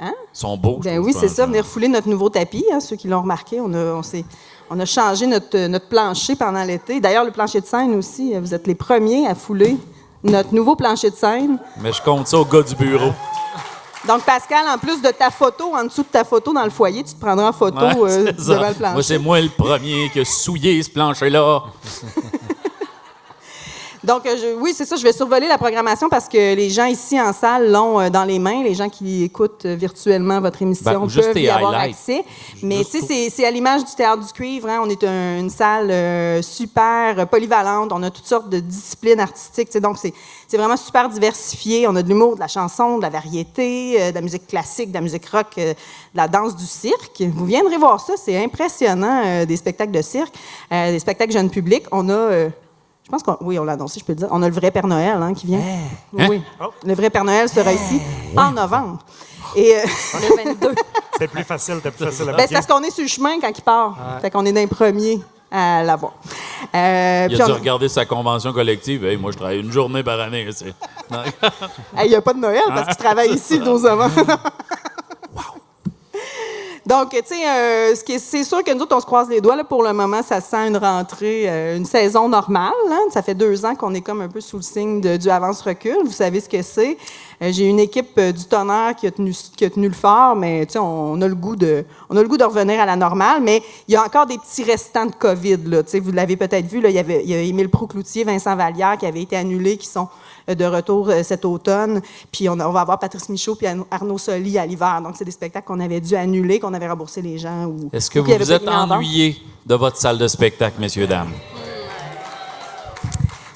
Hein? Ils sont beaux. Ben oui, c'est ça, venir fouler notre nouveau tapis. hein, ceux qui l'ont remarqué, on a, on, s'est- on a changé notre, notre plancher pendant l'été. D'ailleurs, le plancher de scène aussi, vous êtes les premiers à fouler notre nouveau plancher de scène. Mais je compte ça au gars du bureau. Donc, Pascal, en plus de ta photo, en dessous de ta photo dans le foyer, tu te prendras en photo Ouais, euh, devant le plancher. Moi, c'est moi le premier qui a souillé ce plancher-là. Donc, euh, je- oui, c'est ça. Je vais survoler la programmation parce que les gens ici en salle l'ont euh, dans les mains. Les gens qui écoutent euh, virtuellement votre émission Ben, peuvent y avoir highlights. accès. Mais tu sais, c'est- c'est à l'image du théâtre du cuivre. hein. On est un- une salle euh, super polyvalente. On a toutes sortes de disciplines artistiques. Donc, c'est c'est vraiment super diversifié. On a de l'humour, de la chanson, de la variété, euh, de la musique classique, de la musique rock, euh, de la danse du cirque. Vous viendrez voir ça. C'est impressionnant, euh, des spectacles de cirque, euh, des spectacles jeunes publics. On a... je pense qu'on oui, on l'a annoncé, je peux le dire. On a le vrai Père Noël hein, qui vient. Hein? Oui. Le vrai Père Noël sera ici en novembre. Et euh, Le 22. C'est plus facile, c'était plus facile à ben, c'est parce qu'on est sur le chemin quand il part. Fait qu'on est dans les premiers à l'avoir. Euh, Il a dû on- regarder sa convention collective. Hey, moi, je travaille une journée par année. c'est-. Hey, Il n'y a pas de Noël parce qu'il travaille ici le 12 novembre. Donc, tu sais, euh, c'est sûr que nous autres, on se croise les doigts. Là, pour le moment, ça sent une rentrée, euh, une saison normale. hein. Ça fait deux ans qu'on est comme un peu sous le signe de- du avance-recul. Vous savez ce que c'est. Euh, J'ai une équipe euh, du tonnerre qui a tenu, qui a tenu le fort, mais tu sais, on, a le goût de, on a le goût de revenir à la normale. Mais il y a encore des petits restants de COVID. Là. Tu sais, Vous l'avez peut-être vu, là, il y avait il y a Émile Proucloutier, Vincent Vallière qui avaient été annulés, qui sont euh, de retour cet automne. Puis on, va avoir Patrice Michaud puis Arnaud- Soli à l'hiver. Donc, c'est des spectacles qu'on avait dû annuler, qu'on avait remboursé les gens. Est-ce que ou vous vous êtes ennuyé de votre salle de spectacle, messieurs, dames?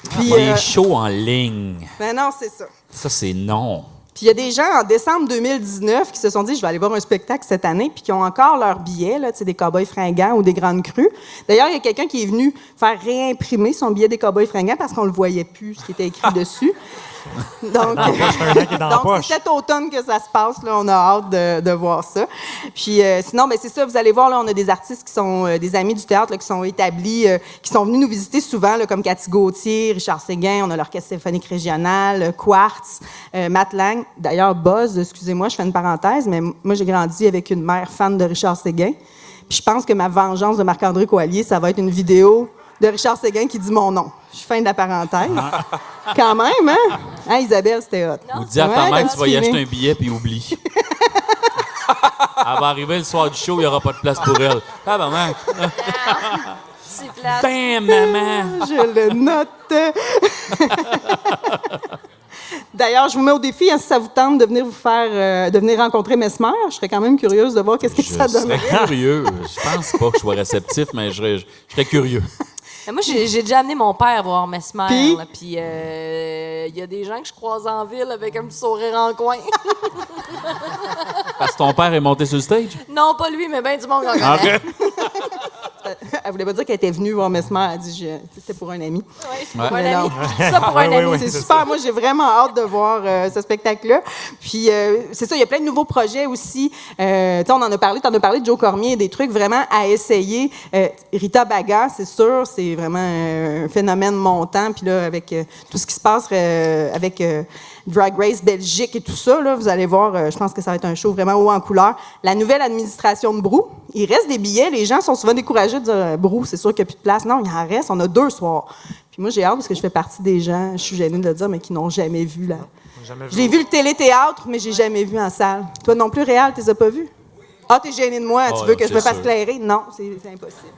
Puis, Les euh, shows en ligne. ben non, c'est ça. Ça, c'est non. Puis il y a des gens en décembre 2019 qui se sont dit je vais aller voir un spectacle cette année puis qui ont encore leur billet là, tu sais, des cowboys fringants ou des grandes crues. D'ailleurs, il y a quelqu'un qui est venu faire réimprimer son billet des cowboys fringants parce qu'on le voyait plus ce qui était écrit dessus. Donc, c'est cet automne que ça se passe. Là, on a hâte de, de voir ça. Puis euh, sinon, ben, c'est ça, vous allez voir, là, on a des artistes qui sont euh, des amis du théâtre là, qui sont établis, euh, qui sont venus nous visiter souvent, là, comme Cathy Gauthier, Richard Séguin, on a l'Orchestre symphonique régional, Quartz, euh, Matt Lang. D'ailleurs, Buzz, excusez-moi, je fais une parenthèse, mais moi, j'ai grandi avec une mère fan de Richard Séguin. Puis je pense que ma vengeance de Marc-André Coallier, ça va être une vidéo de Richard Séguin qui dit mon nom. Je fin de la parenthèse. Quand même, hein? Hein, Isabelle, c'était hot. Ou dis à ta Ouais, mère que tu vas y acheter un billet puis oublie. elle va arriver le soir du show, il n'y aura pas de place pour elle. Ah, maman. C'est plate. Ben, maman. Je le note. D'ailleurs, je vous mets au défi, hein, si ça vous tente de venir vous faire, euh, de venir rencontrer Mesmer, je serais quand même curieuse de voir qu'est-ce que Je ça serais donnerait. curieux. Je pense pas que je sois réceptif, mais je serais, je serais curieux. Mais Moi, j'ai déjà amené mon père voir Mesmer. Puis? euh, il y a des gens que je croise en ville avec un petit sourire en coin. Parce que ton père est monté sur le stage? non, pas lui, mais bien du monde en Ah, connaît. OK. Elle voulait pas dire qu'elle était venue voir Mesmer, elle a dit je- c'était pour un ami. Ouais, c'est Ouais. pour un Mais ami. ça pour Oui, un oui, ami. oui. C'est super. ça. Moi, j'ai vraiment hâte de voir euh, ce spectacle-là. Puis, euh, c'est ça, il y a plein de nouveaux projets aussi. Euh, tu sais, on en a parlé, tu en as parlé de Joe Cormier, des trucs vraiment à essayer. Euh, Rita Baga, c'est sûr, c'est vraiment euh, un phénomène montant. Puis là, avec euh, tout ce qui se passe euh, avec euh, Drag Race Belgique et tout ça, là, vous allez voir, euh, je pense que ça va être un show vraiment haut en couleur. La nouvelle administration de Brou, il reste des billets. Les gens sont souvent découragés de dire euh, Brou, c'est sûr qu'il n'y a plus de place. Non, il en reste. On a deux soirs. Puis moi, j'ai hâte parce que je fais partie des gens, je suis gênée de le dire, mais qui n'ont jamais vu la. Jamais vu. Le téléthéâtre, mais j'ai jamais vu en salle. Toi non plus, Réal, tu les as pas vus? Ah, t'es gêné de moi, tu Oh, veux que je me fasse clairer? Non, c'est impossible.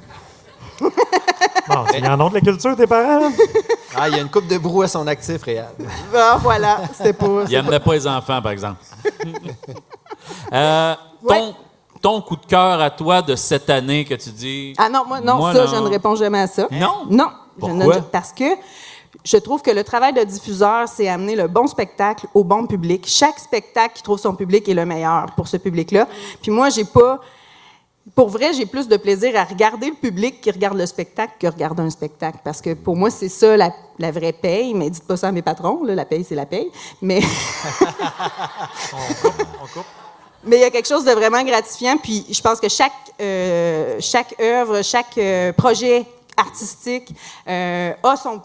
Bon, il y en a de la culture, tes parents? Ah, il y a une coupe de brou à son actif, Réal. Ah, voilà, c'était pas. Il n'aimait pas les enfants, par exemple. Euh, ton, Ouais. ton coup de cœur à toi de cette année que tu dis. Ah non, moi, non, Moi, ça, non. je ne réponds jamais à ça. Non? Non. je Pourquoi? ne- parce que je trouve que le travail de diffuseur, c'est amener le bon spectacle au bon public. Chaque spectacle qui trouve son public est le meilleur pour ce public-là. Puis moi, j'ai pas. Pour vrai, j'ai plus de plaisir à regarder le public qui regarde le spectacle que regarder un spectacle. Parce que pour moi, c'est ça la, la vraie paye. Mais dites pas ça à mes patrons, là, la paye, c'est la paye. Mais. Mais il y a quelque chose de vraiment gratifiant. Puis je pense que chaque, euh, chaque œuvre, chaque euh, projet artistique euh, a son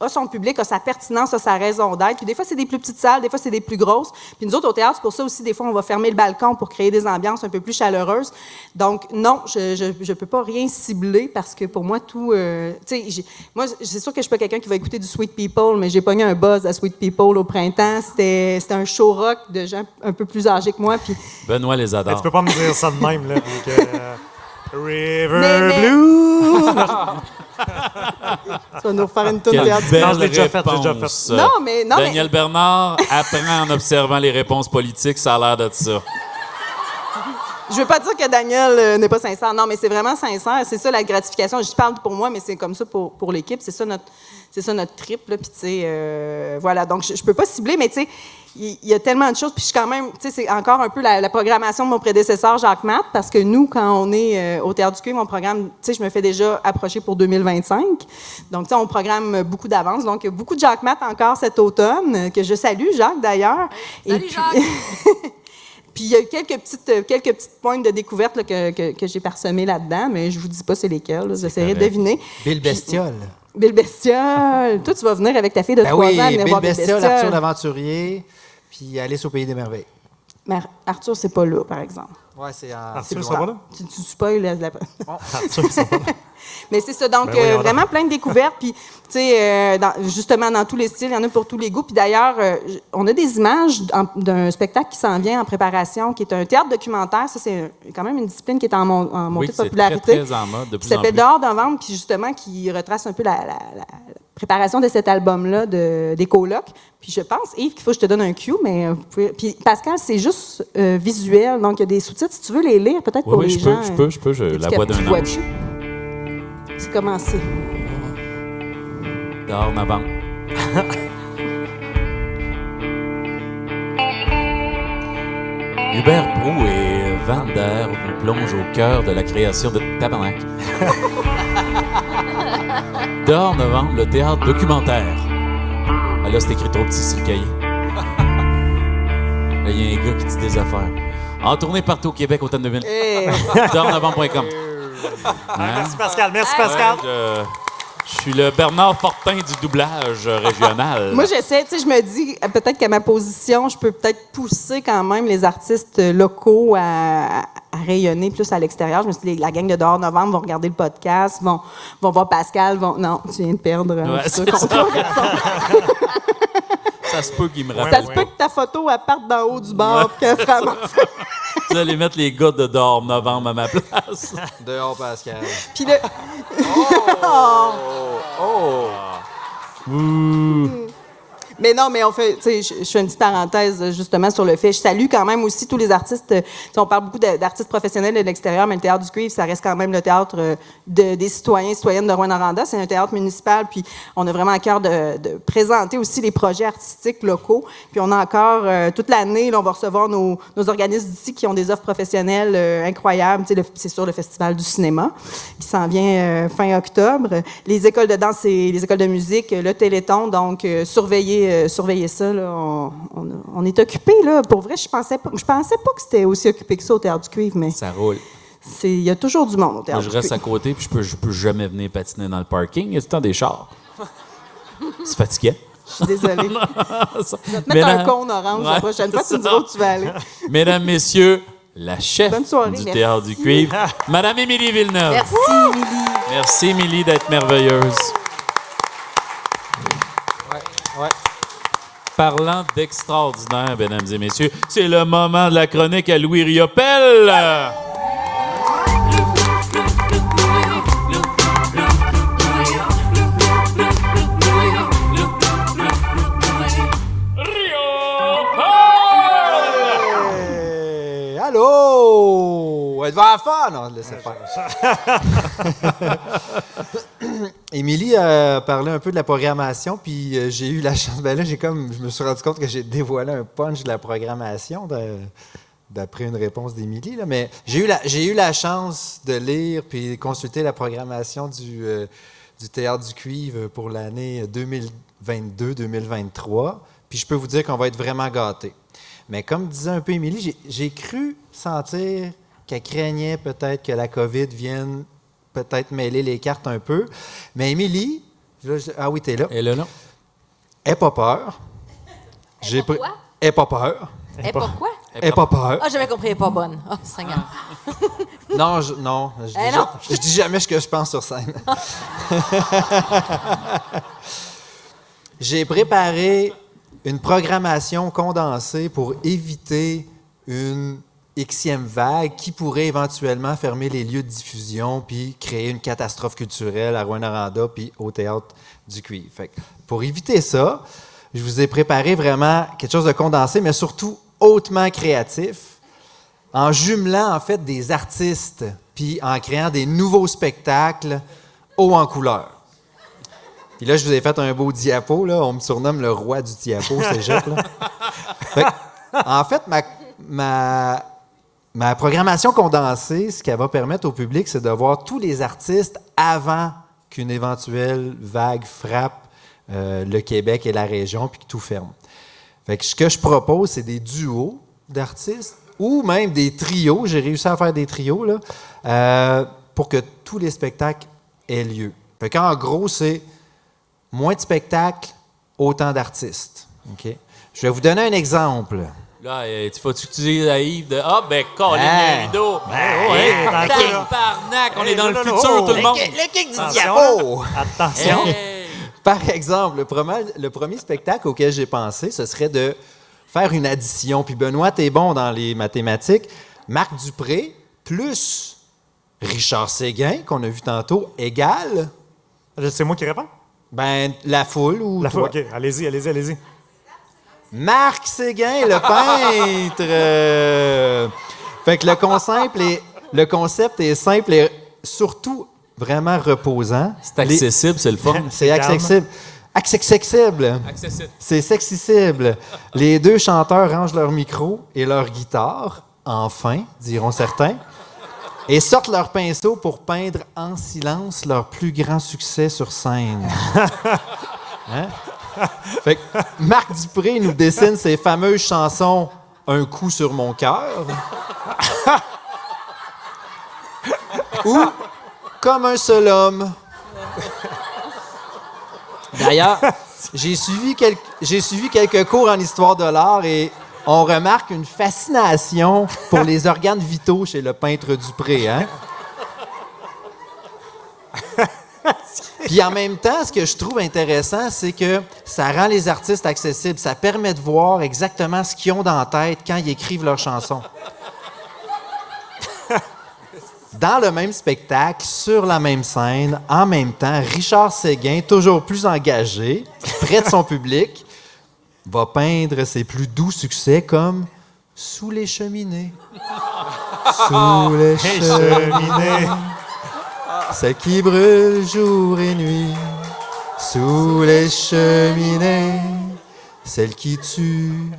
a son public, a sa pertinence, a sa raison d'être. Puis des fois, c'est des plus petites salles, des fois, c'est des plus grosses. Puis nous autres, au théâtre, c'est pour ça aussi, des fois, on va fermer le balcon pour créer des ambiances un peu plus chaleureuses. Donc, non, je ne peux pas rien cibler parce que pour moi, tout... euh, tu sais, moi, c'est sûr que je suis pas quelqu'un qui va écouter du Sweet People, mais j'ai pogné un buzz à Sweet People au printemps. C'était c'était un show rock de gens un peu plus âgés que moi. Puis Benoît les adore. tu peux pas me dire ça de même, là. donc, euh, River Mais- mais- Blue! ça va nous refaire une théâtre. belle Non, je l'ai déjà fait, j'ai déjà. Non, mais- non, mais- Daniel Bernard apprend en observant les réponses politiques, ça a l'air de ça. Je veux pas dire que Daniel euh, n'est pas sincère. Non, mais c'est vraiment sincère. C'est ça la gratification. Je parle pour moi, mais c'est comme ça pour, pour l'équipe. C'est ça notre, c'est ça notre trip. Là. Puis tu sais, euh, voilà. Donc je, je peux pas cibler, mais tu sais, il y, a tellement de choses. Puis je suis quand même, tu sais, c'est encore un peu la, la programmation de mon prédécesseur Jacques Matt, parce que nous, quand on est euh, au Théâtre du Cuivre, mon programme, tu sais, je me fais déjà approcher pour 2025. Donc tu sais, on programme beaucoup d'avance. Donc il y a beaucoup de Jacques Matt encore cet automne, euh, que je salue, Jacques d'ailleurs. Et Salut, puis- Jacques! Puis il y a eu quelques petites, euh, quelques petites pointes de découverte là, que, que- que j'ai parsemées là-dedans, mais je vous dis pas c'est lesquelles. essayerez de deviner. Bill Bestiole. Bill Bestiole. Toi, tu vas venir avec ta fille de Ben 3 oui, ans Bill voir Bill Bestiole, Bestiole. Arthur l'Aventurier, puis Alice au Pays des Merveilles. Mais Ar- Arthur, c'est pas là, par exemple. Ouais, c'est. Arthur, sera pas là? Tu, tu spoil la, la- Arthur. Mais c'est ça, donc Ben oui, euh, vraiment plein de découvertes, puis tu sais, euh, dans- justement dans tous les styles, il y en a pour tous les goûts. Puis d'ailleurs, euh, on a des images d'un spectacle qui s'en vient en préparation, qui est un théâtre documentaire. Ça, c'est quand même une discipline qui est en, mon- en montée Oui, de popularité. très, très en mode de plus s'appelle puis justement qui retrace un peu la, la- la- la préparation de cet album-là de, des colocs. Puis je pense, Yves, qu'il faut que je te donne un cue, mais euh, vous pouvez... Puis Pascal, c'est juste euh, visuel, donc il y a des Si tu veux les lire, peut-être Oui, pour oui, les je peux, gens. je peux, je peux, je la voix d'un ange. C'est commencé. Dehors novembre. Hubert Brou et Van Der vous plongent au cœur de la création de Tabarnak. Dehors novembre, le théâtre documentaire. Ah là, c'est écrit trop petit sur le cahier. Là, il y a un gars qui dit des affaires. En tournée partout au Québec, automne 2000. Eh. Dehors-novembre.com. Hein? Merci, Pascal. Merci, Pascal. Je, je suis le Bernard Fortin du doublage régional. Moi, j'essaie, tu sais, je me dis, peut-être qu'à ma position, je peux peut-être pousser quand même les artistes locaux à, à rayonner plus à l'extérieur. Je me suis dit, la gang de dehors novembre vont regarder le podcast, vont, vont voir Pascal, vont. Non, tu viens de perdre. euh, Ouais, ça ça. Ça se peut qu'il me Ça rappelle. se peut que ta photo, elle parte d'en haut du puis qu'elle se ramasse. Vous allez mettre les gars de dehors novembre à ma place. Dehors, Pascal. Puis le. Mais non, mais on fait, tu sais, je, fais une petite parenthèse justement sur le fait. Je salue quand même aussi tous les artistes. euh, on parle beaucoup d'artistes professionnels de l'extérieur, mais le théâtre du cuivre, ça reste quand même le théâtre euh, de- des citoyens, citoyennes de Rouen-Noranda. C'est un théâtre municipal, puis on a vraiment à cœur de, de présenter aussi les projets artistiques locaux. Puis on a encore euh, toute l'année, on va recevoir nos, nos organismes d'ici qui ont des offres professionnelles euh, incroyables. C'est sûr le Festival du cinéma qui s'en vient fin octobre. Les écoles de danse et les écoles de musique, le Téléthon. Donc, euh, surveillez, euh, surveillez ça. là. On, on- on est occupé là. Pour vrai, je pensais pas, je pensais pas que c'était aussi occupé que ça au Théâtre du Cuivre, mais Ça roule. il y a toujours du monde au Moi, Théâtre je du reste à côté puis je peux, je peux jamais venir patiner dans le parking. Il y a tout le temps des chars. C'est fatiguant. Je suis désolée. Je vais te mettre un cône orange la prochaine fois. Tu me diras où tu vas aller. Mesdames, messieurs, la chef soirée, du merci. Théâtre du Cuivre, Madame Émilie Villeneuve. Merci, Émilie. Merci, Émilie, d'être merveilleuse. Parlant d'extraordinaire, mesdames et messieurs, c'est le moment de la chronique à Louis Riopel. Allô? Elle va faire? Non, laissez faire. Émilie a parlé un peu de la programmation, puis euh, j'ai eu la chance. Ben là, j'ai comme, je me suis rendu compte que j'ai dévoilé un punch de la programmation d'après une réponse d'Émilie. là. Mais j'ai eu, la, j'ai eu la chance de lire puis consulter la programmation du, euh, du Théâtre du Cuivre pour l'année 2022-2023. Puis je peux vous dire qu'on va être vraiment gâtés. Mais comme disait un peu Émilie, j'ai cru sentir qu'elle craignait peut-être que la COVID vienne peut-être mêler les cartes un peu. Mais Émilie, ah oui, t'es là. Et là, non. Aie pas peur. J'ai pris- quoi? Aie pas peur. Et pourquoi? Aie pas peur. Ah, j'avais compris, elle est pas bonne. Oh, Seigneur. Non, je, non, je, dis, non. je dis jamais ce que je pense sur scène. J'ai préparé une programmation condensée pour éviter une Xème vague qui pourrait éventuellement fermer les lieux de diffusion puis créer une catastrophe culturelle à Rouen-Noranda puis au Théâtre du Cuivre. Fait que pour éviter ça, je vous ai préparé vraiment quelque chose de condensé, mais surtout hautement créatif en jumelant en fait des artistes, puis en créant des nouveaux spectacles haut en couleur. Puis là, je vous ai fait un beau diapo, là. On me surnomme le roi du diapo. Fait que, en fait, ma, ma, ma programmation condensée, ce qu'elle va permettre au public, c'est de voir tous les artistes avant qu'une éventuelle vague frappe euh, le Québec et la région, puis que tout ferme. Fait ce que je propose, c'est des duos d'artistes ou même des trios. J'ai réussi à faire des trios euh, pour que tous les spectacles aient lieu. Fait qu'en gros, c'est moins de spectacles, autant d'artistes. Je vais vous donner un exemple. Là, euh, tu faut-tu que tu dises à Yves de Ah, ben, Colin, Ah. rideau. Ben, ouais, dans le cas. Tabarnak, on est dans le futur, oh. tout le monde. Le kick du Attention, diabo! Attention. Hey. Par exemple, le premier, le premier spectacle auquel j'ai pensé, ce serait de faire une addition. Puis Benoît, t'es bon dans les mathématiques. Marc Dupré plus Richard Séguin, qu'on a vu tantôt, égale C'est moi qui réponds? ben, la foule ou La toi? OK. Allez-y, allez-y, allez-y. Marc Séguin, le peintre. Euh, Fait que le concept est, le concept est simple et surtout vraiment reposant. C'est accessible, c'est le fun. C'est. Accessible. Accessible. C'est sexicible. Les deux chanteurs rangent leur micro et leur guitare, enfin, diront certains, et sortent leur pinceau pour peindre en silence leur plus grand succès sur scène. Hein? Fait que Marc Dupré nous dessine ses fameuses chansons Un coup sur mon cœur. Ou Comme un seul homme. D'ailleurs, j'ai suivi, quel- j'ai suivi quelques cours en histoire de l'art et on remarque une fascination pour les organes vitaux chez le peintre Dupré. Hein? Puis en même temps, ce que je trouve intéressant, c'est que ça rend les artistes accessibles. Ça permet de voir exactement ce qu'ils ont dans la tête quand ils écrivent leurs chansons. Dans le même spectacle, sur la même scène, en même temps, Richard Séguin, toujours plus engagé, près de son public, va peindre ses plus doux succès comme Sous les cheminées. Sous les cheminées. Celle qui brûle jour et nuit. Sous les cheminées? Celle qui tue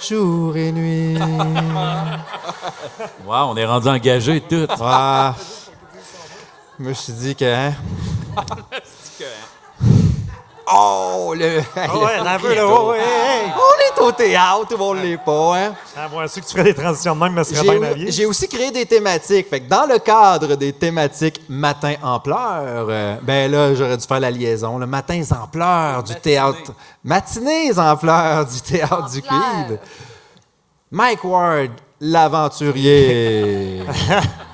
jour et nuit. Wow, on est rendu engagé tout. Ah, je me suis dit que. hein? Oh, le. Ah ouais, là, un peu, là. ouais, ouais, hey. On est au théâtre ou on l'est pas, hein? Ah, moi, que tu ferais des transitions de même, me serait J'ai bien habillé. j'ai aussi créé des thématiques. Fait que dans le cadre des thématiques Matin en pleurs, euh, ben là, j'aurais dû faire la liaison. Le Matins en pleurs du théâtre. Matinées en pleurs du théâtre du Cuivre. Mike Ward, l'aventurier.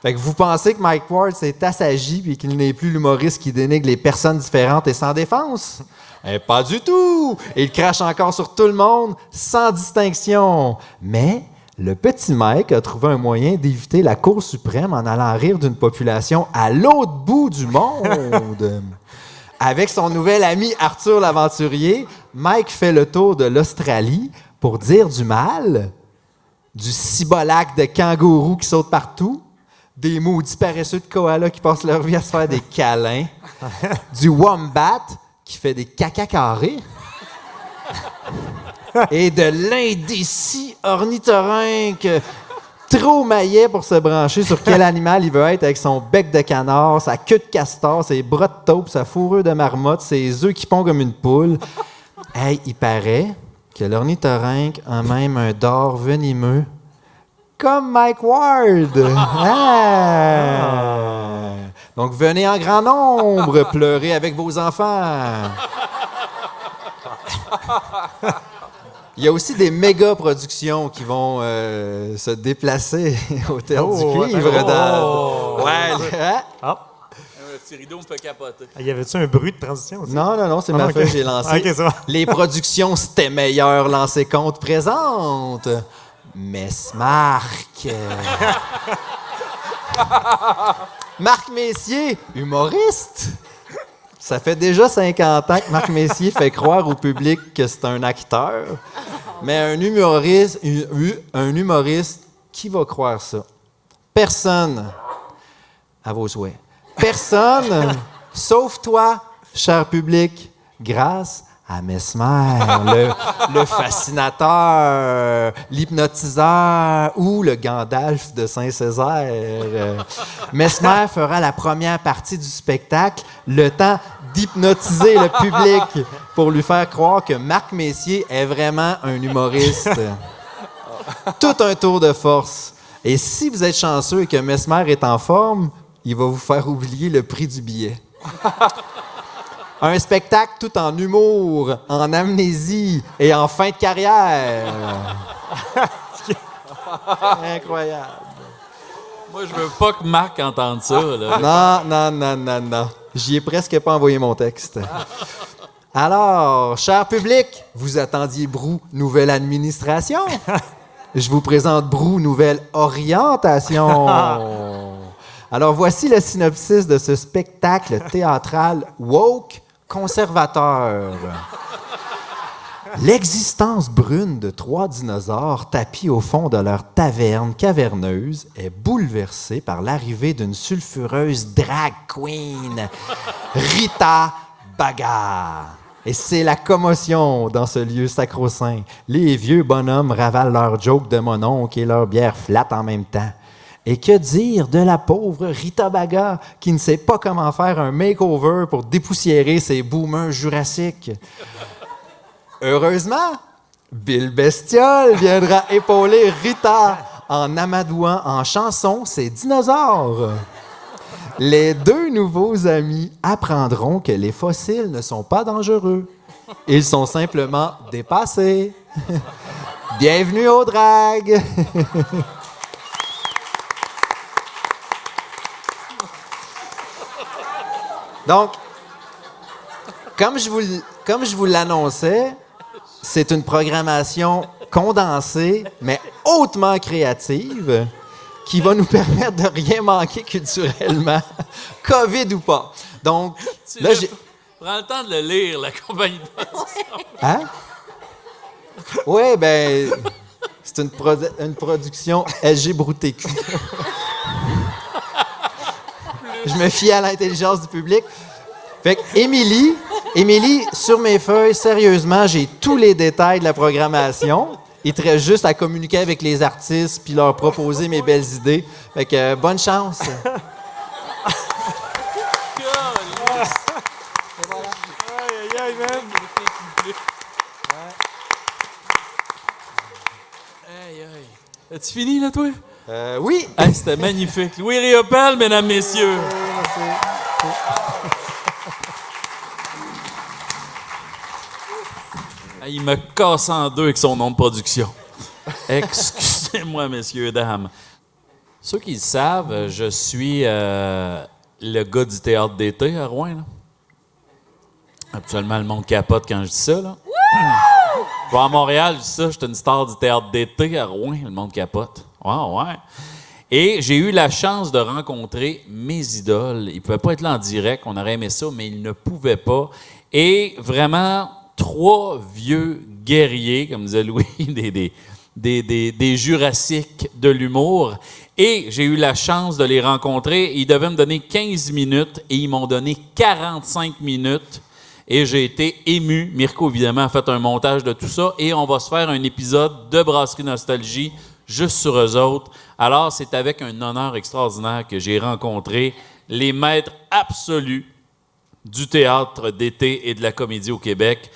Fait que vous pensez que Mike Ward s'est assagi puis qu'il n'est plus l'humoriste qui dénigre les personnes différentes et sans défense? Eh, pas du tout! Il crache encore sur tout le monde sans distinction. Mais le petit Mike a trouvé un moyen d'éviter la Cour suprême en allant rire d'une population à l'autre bout du monde. Avec son nouvel ami Arthur l'aventurier, Mike fait le tour de l'Australie pour dire du mal, du cibolac de kangourous qui sautent partout, des maudits paresseux de koalas qui passent leur vie à se faire des câlins, du wombat qui fait des caca carrés, et de l'indécis ornithorynque trop maillet pour se brancher sur quel animal il veut être avec son bec de canard, sa queue de castor, ses bras de taupe, sa fourrure de marmotte, ses œufs qui pondent comme une poule. Hey, il paraît que l'ornithorynque a même un dard venimeux comme Mike Ward. Ah. Donc venez en grand nombre pleurer avec vos enfants. Il y a aussi des méga productions qui vont euh, se déplacer au Théâtre Oh, du Cuivre. dans- oh. Ouais, hein? Ah, Le petit rideau me fait capoter. y avait-tu un bruit de transition aussi? Non, non, non, c'est Ah, ma ok. feuille que j'ai lancée. Ok, ça va. Les productions C'était meilleur lancé compte présente. Mess Marc. Marc Messier, humoriste. Ça fait déjà 50 ans que Marc Messier fait croire au public que c'est un acteur. Mais un humoriste, un humoriste, qui va croire ça? Personne. À vos souhaits. Personne, sauf toi, cher public, grâce à Mesmer, le, le fascinateur, l'hypnotiseur ou le Gandalf de Saint-Césaire. Mesmer fera la première partie du spectacle, le temps d'hypnotiser le public pour lui faire croire que Marc Messier est vraiment un humoriste. tout un tour de force. Et si vous êtes chanceux et que Mesmer est en forme, il va vous faire oublier le prix du billet. Un spectacle tout en humour, en amnésie et en fin de carrière. Incroyable. Moi, je veux pas que Marc entende ça. Là. Non, non, non, non, non. J'y ai presque pas envoyé mon texte. Alors, cher public, vous attendiez Brou, nouvelle administration? Je vous présente Brou, nouvelle orientation. Alors, voici le synopsis de ce spectacle théâtral woke conservateur. L'existence brune de trois dinosaures tapis au fond de leur taverne caverneuse est bouleversée par l'arrivée d'une sulfureuse drag queen, Rita Baga. Et c'est la commotion dans ce lieu sacro-saint. Les vieux bonhommes ravalent leurs jokes de mononcle et leur bière flatte en même temps. Et que dire de la pauvre Rita Baga qui ne sait pas comment faire un makeover pour dépoussiérer ses boomers jurassiques? Heureusement, Bill Bestiole viendra épauler Rita en amadouant en chanson ses dinosaures. Les deux nouveaux amis apprendront que les fossiles ne sont pas dangereux. Ils sont simplement dépassés. Bienvenue au drag. Donc, comme je vous, comme je vous l'annonçais, c'est une programmation condensée, mais hautement créative, qui va nous permettre de rien manquer culturellement, COVID ou pas. Donc, Tu là, j'ai... Prends le temps de le lire, la compagnie de. Hein? Oui, ben, c'est une, produ- une production LGBTQ. Je me fie à l'intelligence du public. Fait que, Émilie, Émilie, sur mes feuilles, sérieusement, j'ai tous les détails de la programmation. Il te reste juste à communiquer avec les artistes puis leur proposer mes belles idées. Fait que, euh, bonne chance. As-tu fini, là, toi? Euh, oui. Hey, C'était magnifique. Louis Riopel, mesdames, messieurs. Hey, il me casse en deux avec son nom de production. Excusez-moi, messieurs, dames. Ceux qui le savent, je suis euh, le gars du théâtre d'été à Rouen. Là. Actuellement, le monde capote quand je dis ça. Là. Je vais à Montréal, je dis ça, je suis une star du théâtre d'été à Rouen, le monde capote. Ouais, ouais. Et j'ai eu la chance de rencontrer mes idoles. Ils ne pouvaient pas être là en direct, on aurait aimé ça, mais ils ne pouvaient pas. Et vraiment, trois vieux guerriers, comme disait Louis, des- des jurassiques de l'humour. Et j'ai eu la chance de les rencontrer. Ils devaient me donner 15 minutes et ils m'ont donné 45 minutes. Et j'ai été ému. Mirko, évidemment, a fait un montage de tout ça. Et on va se faire un épisode de Brasserie Nostalgie juste sur eux autres. Alors, c'est avec un honneur extraordinaire que j'ai rencontré les maîtres absolus du théâtre d'été et de la comédie au Québec,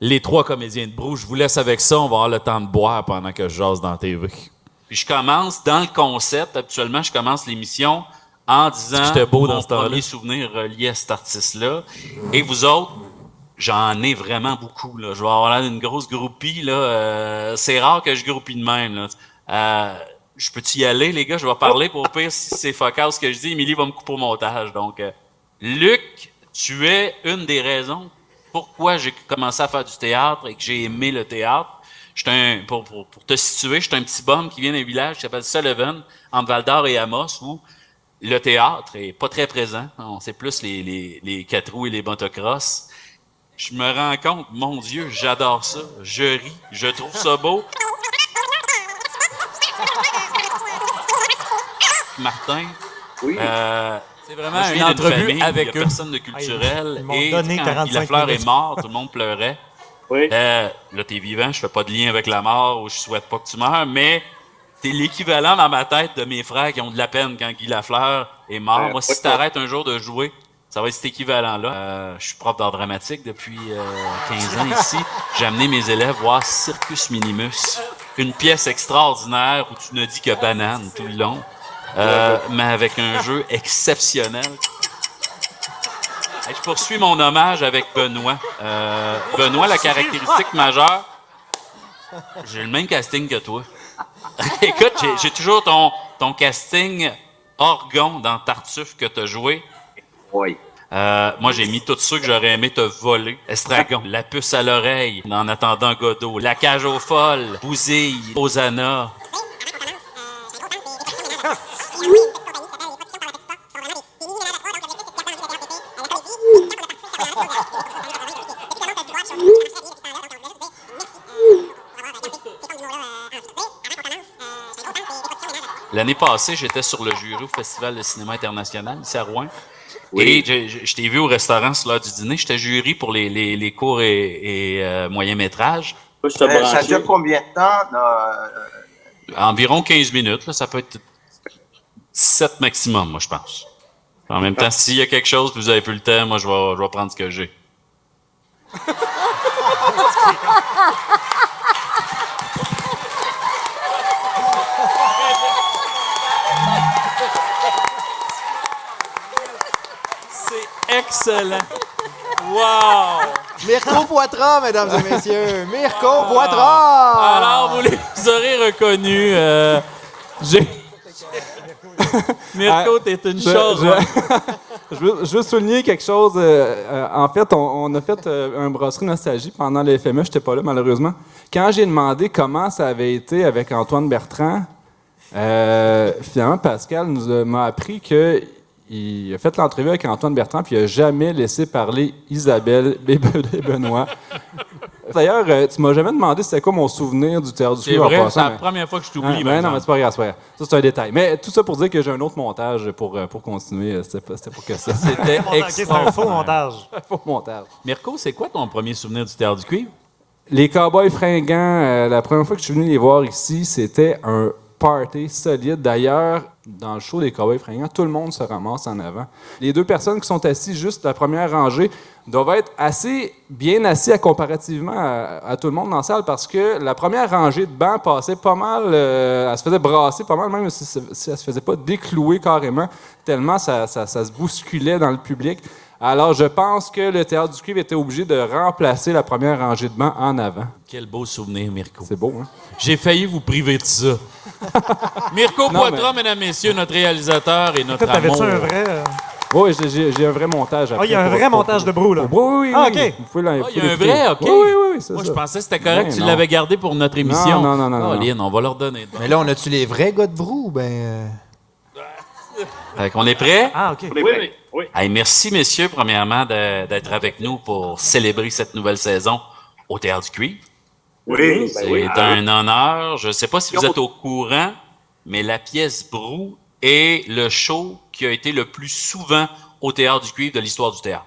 les trois comédiens de Brou. Je vous laisse avec ça. On va avoir le temps de boire pendant que je jase dans la TV. Puis je commence dans le concept. Habituellement, je commence l'émission en disant J'étais beau dans mon ce premier souvenir relié à cet artiste-là. Et vous autres, j'en ai vraiment beaucoup. Là. Je vais avoir l'air d'une grosse groupie. Là. Euh, c'est rare que je groupie de même. Là. Euh, je peux-tu y aller, les gars? Je vais parler pour pire si c'est focal ce que je dis. Émilie va me couper au montage. Donc, euh, Luc, tu es une des raisons pourquoi j'ai commencé à faire du théâtre et que j'ai aimé le théâtre. Un, pour, pour, pour te situer, j'étais un petit bum qui vient d'un village qui s'appelle Sullivan, entre Val d'Or et Amos, où le théâtre est pas très présent. On sait plus les, les, les quatre roues et les motocross. Je me rends compte, mon Dieu, j'adore ça. Je ris, je trouve ça beau. Martin. Oui. euh, C'est vraiment moi, je une viens d'une entrevue famille où avec il y a eux. personne de culturel. Et donné quand 45 Guy Lafleur minutes. est mort, tout le monde pleurait. Oui. Euh, là, t'es vivant, je fais pas de lien avec la mort ou je souhaite pas que tu meurs, mais t'es l'équivalent dans ma tête de mes frères qui ont de la peine quand Guy Lafleur est mort. Euh, Moi, si t'arrêtes un jour de jouer, ça va être cet équivalent-là. Euh, je suis prof d'art dramatique depuis euh, 15 ans ici. J'ai amené mes élèves voir Circus Minimus une pièce extraordinaire où tu ne dis que banane tout le long, euh, mais avec un jeu exceptionnel. Je poursuis mon hommage avec Benoît. Euh, Benoît, la caractéristique majeure, j'ai le même casting que toi. Écoute, j'ai- j'ai toujours ton, ton casting orgon dans Tartuffe que tu as joué. Oui. Euh, moi, j'ai mis tous ceux que j'aurais aimé te voler. Estragon, la puce à l'oreille, en attendant Godot, la cage aux folles, Bousille, Hosanna. L'année passée, j'étais sur le jury au Festival de cinéma international ici à Rouen. Et je, je- je t'ai vu au restaurant sur l'heure du dîner. J'étais jury pour les, les, les courts et, et, euh, moyens métrages. Euh, ça dure combien de temps? là, euh, Environ 15 minutes. Là, ça peut être 17 maximum, moi, je pense. En même temps, s'il y a quelque chose que vous avez plus le temps, moi, je vais, je vais prendre ce que j'ai. excellent. Wow! Mirko Poitras, mesdames et messieurs. Mirko Poitras! Alors, vous les aurez reconnus. euh, j'ai. Mirko, t'es une Je- chose. je- hein. je, veux, je veux souligner quelque chose. euh, euh, en fait, on, on a fait euh, un brasserie nostalgie pendant le FME. Je n'étais pas là, malheureusement. Quand j'ai demandé comment ça avait été avec Antoine Bertrand, euh, finalement, Pascal nous a- m'a appris que il a fait l'entrevue avec Antoine Bertrand puis il n'a jamais laissé parler Isabelle et Benoît. D'ailleurs, euh, tu m'as jamais demandé c'était quoi mon souvenir du théâtre du passant, c'est la mais- première fois que je t'oublie. ah, ben non, mais c'est pas grave. Ça, c'est un détail. Mais tout ça pour dire que j'ai un autre montage pour, euh, pour continuer. euh, C'était pour que ça. C'était un faux montage. faux montage. Mirko, c'est quoi ton premier souvenir du théâtre du cuivre? Les Cowboys fringants, euh, la première fois que je suis venu les voir ici, c'était un party solide. D'ailleurs, dans le show des Cowboys fringants, tout le monde se ramasse en avant. Les deux personnes qui sont assises juste la première rangée doivent être assez bien assis à comparativement à, à tout le monde dans la salle parce que la première rangée de bancs passait pas mal, euh, elle se faisait brasser pas mal, même si, si elle se faisait pas déclouer carrément, tellement ça, ça- ça se bousculait dans le public. Alors, je pense que le théâtre du cuivre était obligé de remplacer la première rangée de bancs en avant. Quel beau souvenir, Mirko. C'est beau, hein? J'ai failli vous priver de ça. Mirko Poitras, mesdames, messieurs, notre réalisateur et notre Peut-être amour. t'avais-tu un vrai. euh, Oui, j'ai- un vrai montage. Ah, il y a un vrai montage de brou, là. Oui, oui, oui. Ah, oui. OK. Ah, il y a un vrai, OK. Oui, oui, oui, c'est Moi, ça. je pensais que c'était correct. Ben tu non. l'avais gardé pour notre émission. Non, non, non, non, Oh, on va leur donner. Mais là, on a-tu les vrais gars de brou? Ben, euh, Fait qu'on est prêt? Ah, OK. oui, oui, oui. Hey, merci, messieurs, premièrement, de- d'être avec nous pour célébrer cette nouvelle saison au Théâtre du Cuivre. Oui, C'est ben oui. un honneur. Je ne sais pas si vous êtes au courant, mais la pièce Brou est le show qui a été le plus souvent au Théâtre du Cuivre de l'histoire du théâtre.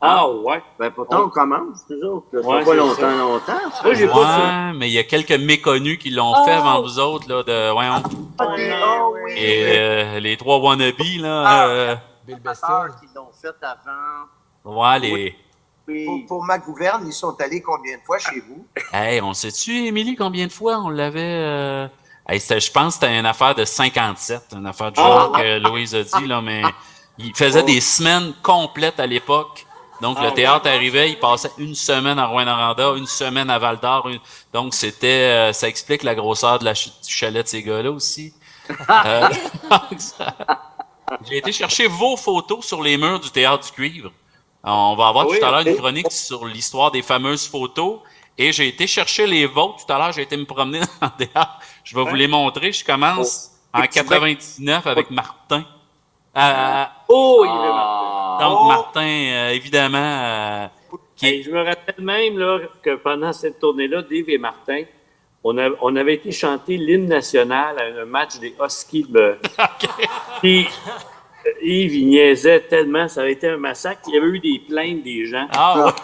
Ah, ouais. Ben, pourtant, on commence, nous autres. Ça fait Ouais, pas c'est longtemps, ça. longtemps. ça. Moi, j'ai pas ça. Ouais, mais il y a quelques méconnus qui l'ont fait avant vous autres, là, de, Ah, des- ah, oui. et euh, les trois wannabes, là, euh, Bill Ah, Bestial. qui l'ont fait avant. ouais, les... Pour, pour ma gouverne, ils sont allés combien de fois chez vous? Hey, on sait-tu, Émilie, combien de fois on l'avait... euh, Hey, je pense que c'était une affaire de 57, une affaire du genre que Louise a dit, là, mais il faisait des semaines complètes à l'époque. Donc, Ah, le théâtre arrivait, il passait une semaine à Rouen-Noranda, une semaine à Val-d'Or. une- Donc, c'était... euh, ça explique la grosseur de la ch- du chalet de ces gars-là aussi. Euh, ça- J'ai été chercher vos photos sur les murs du théâtre du cuivre. On va avoir Oui, tout à l'heure une chronique sur l'histoire des fameuses photos. Et j'ai été chercher les vôtres tout à l'heure. J'ai été me promener dans le théâtre. Je vais vous les montrer. Je commence en 99 avec Martin. Euh, Oh, il est Martin. donc, Oh. Martin, euh, évidemment, euh, qui Hey, je me rappelle même là, que pendant cette tournée-là, Dave et Martin, on, a- on avait été chanter l'hymne national à un match des Huskies de Puis euh, Yves, il niaisait tellement, ça avait été un massacre. Il y avait eu des plaintes des gens. Ah, ouais.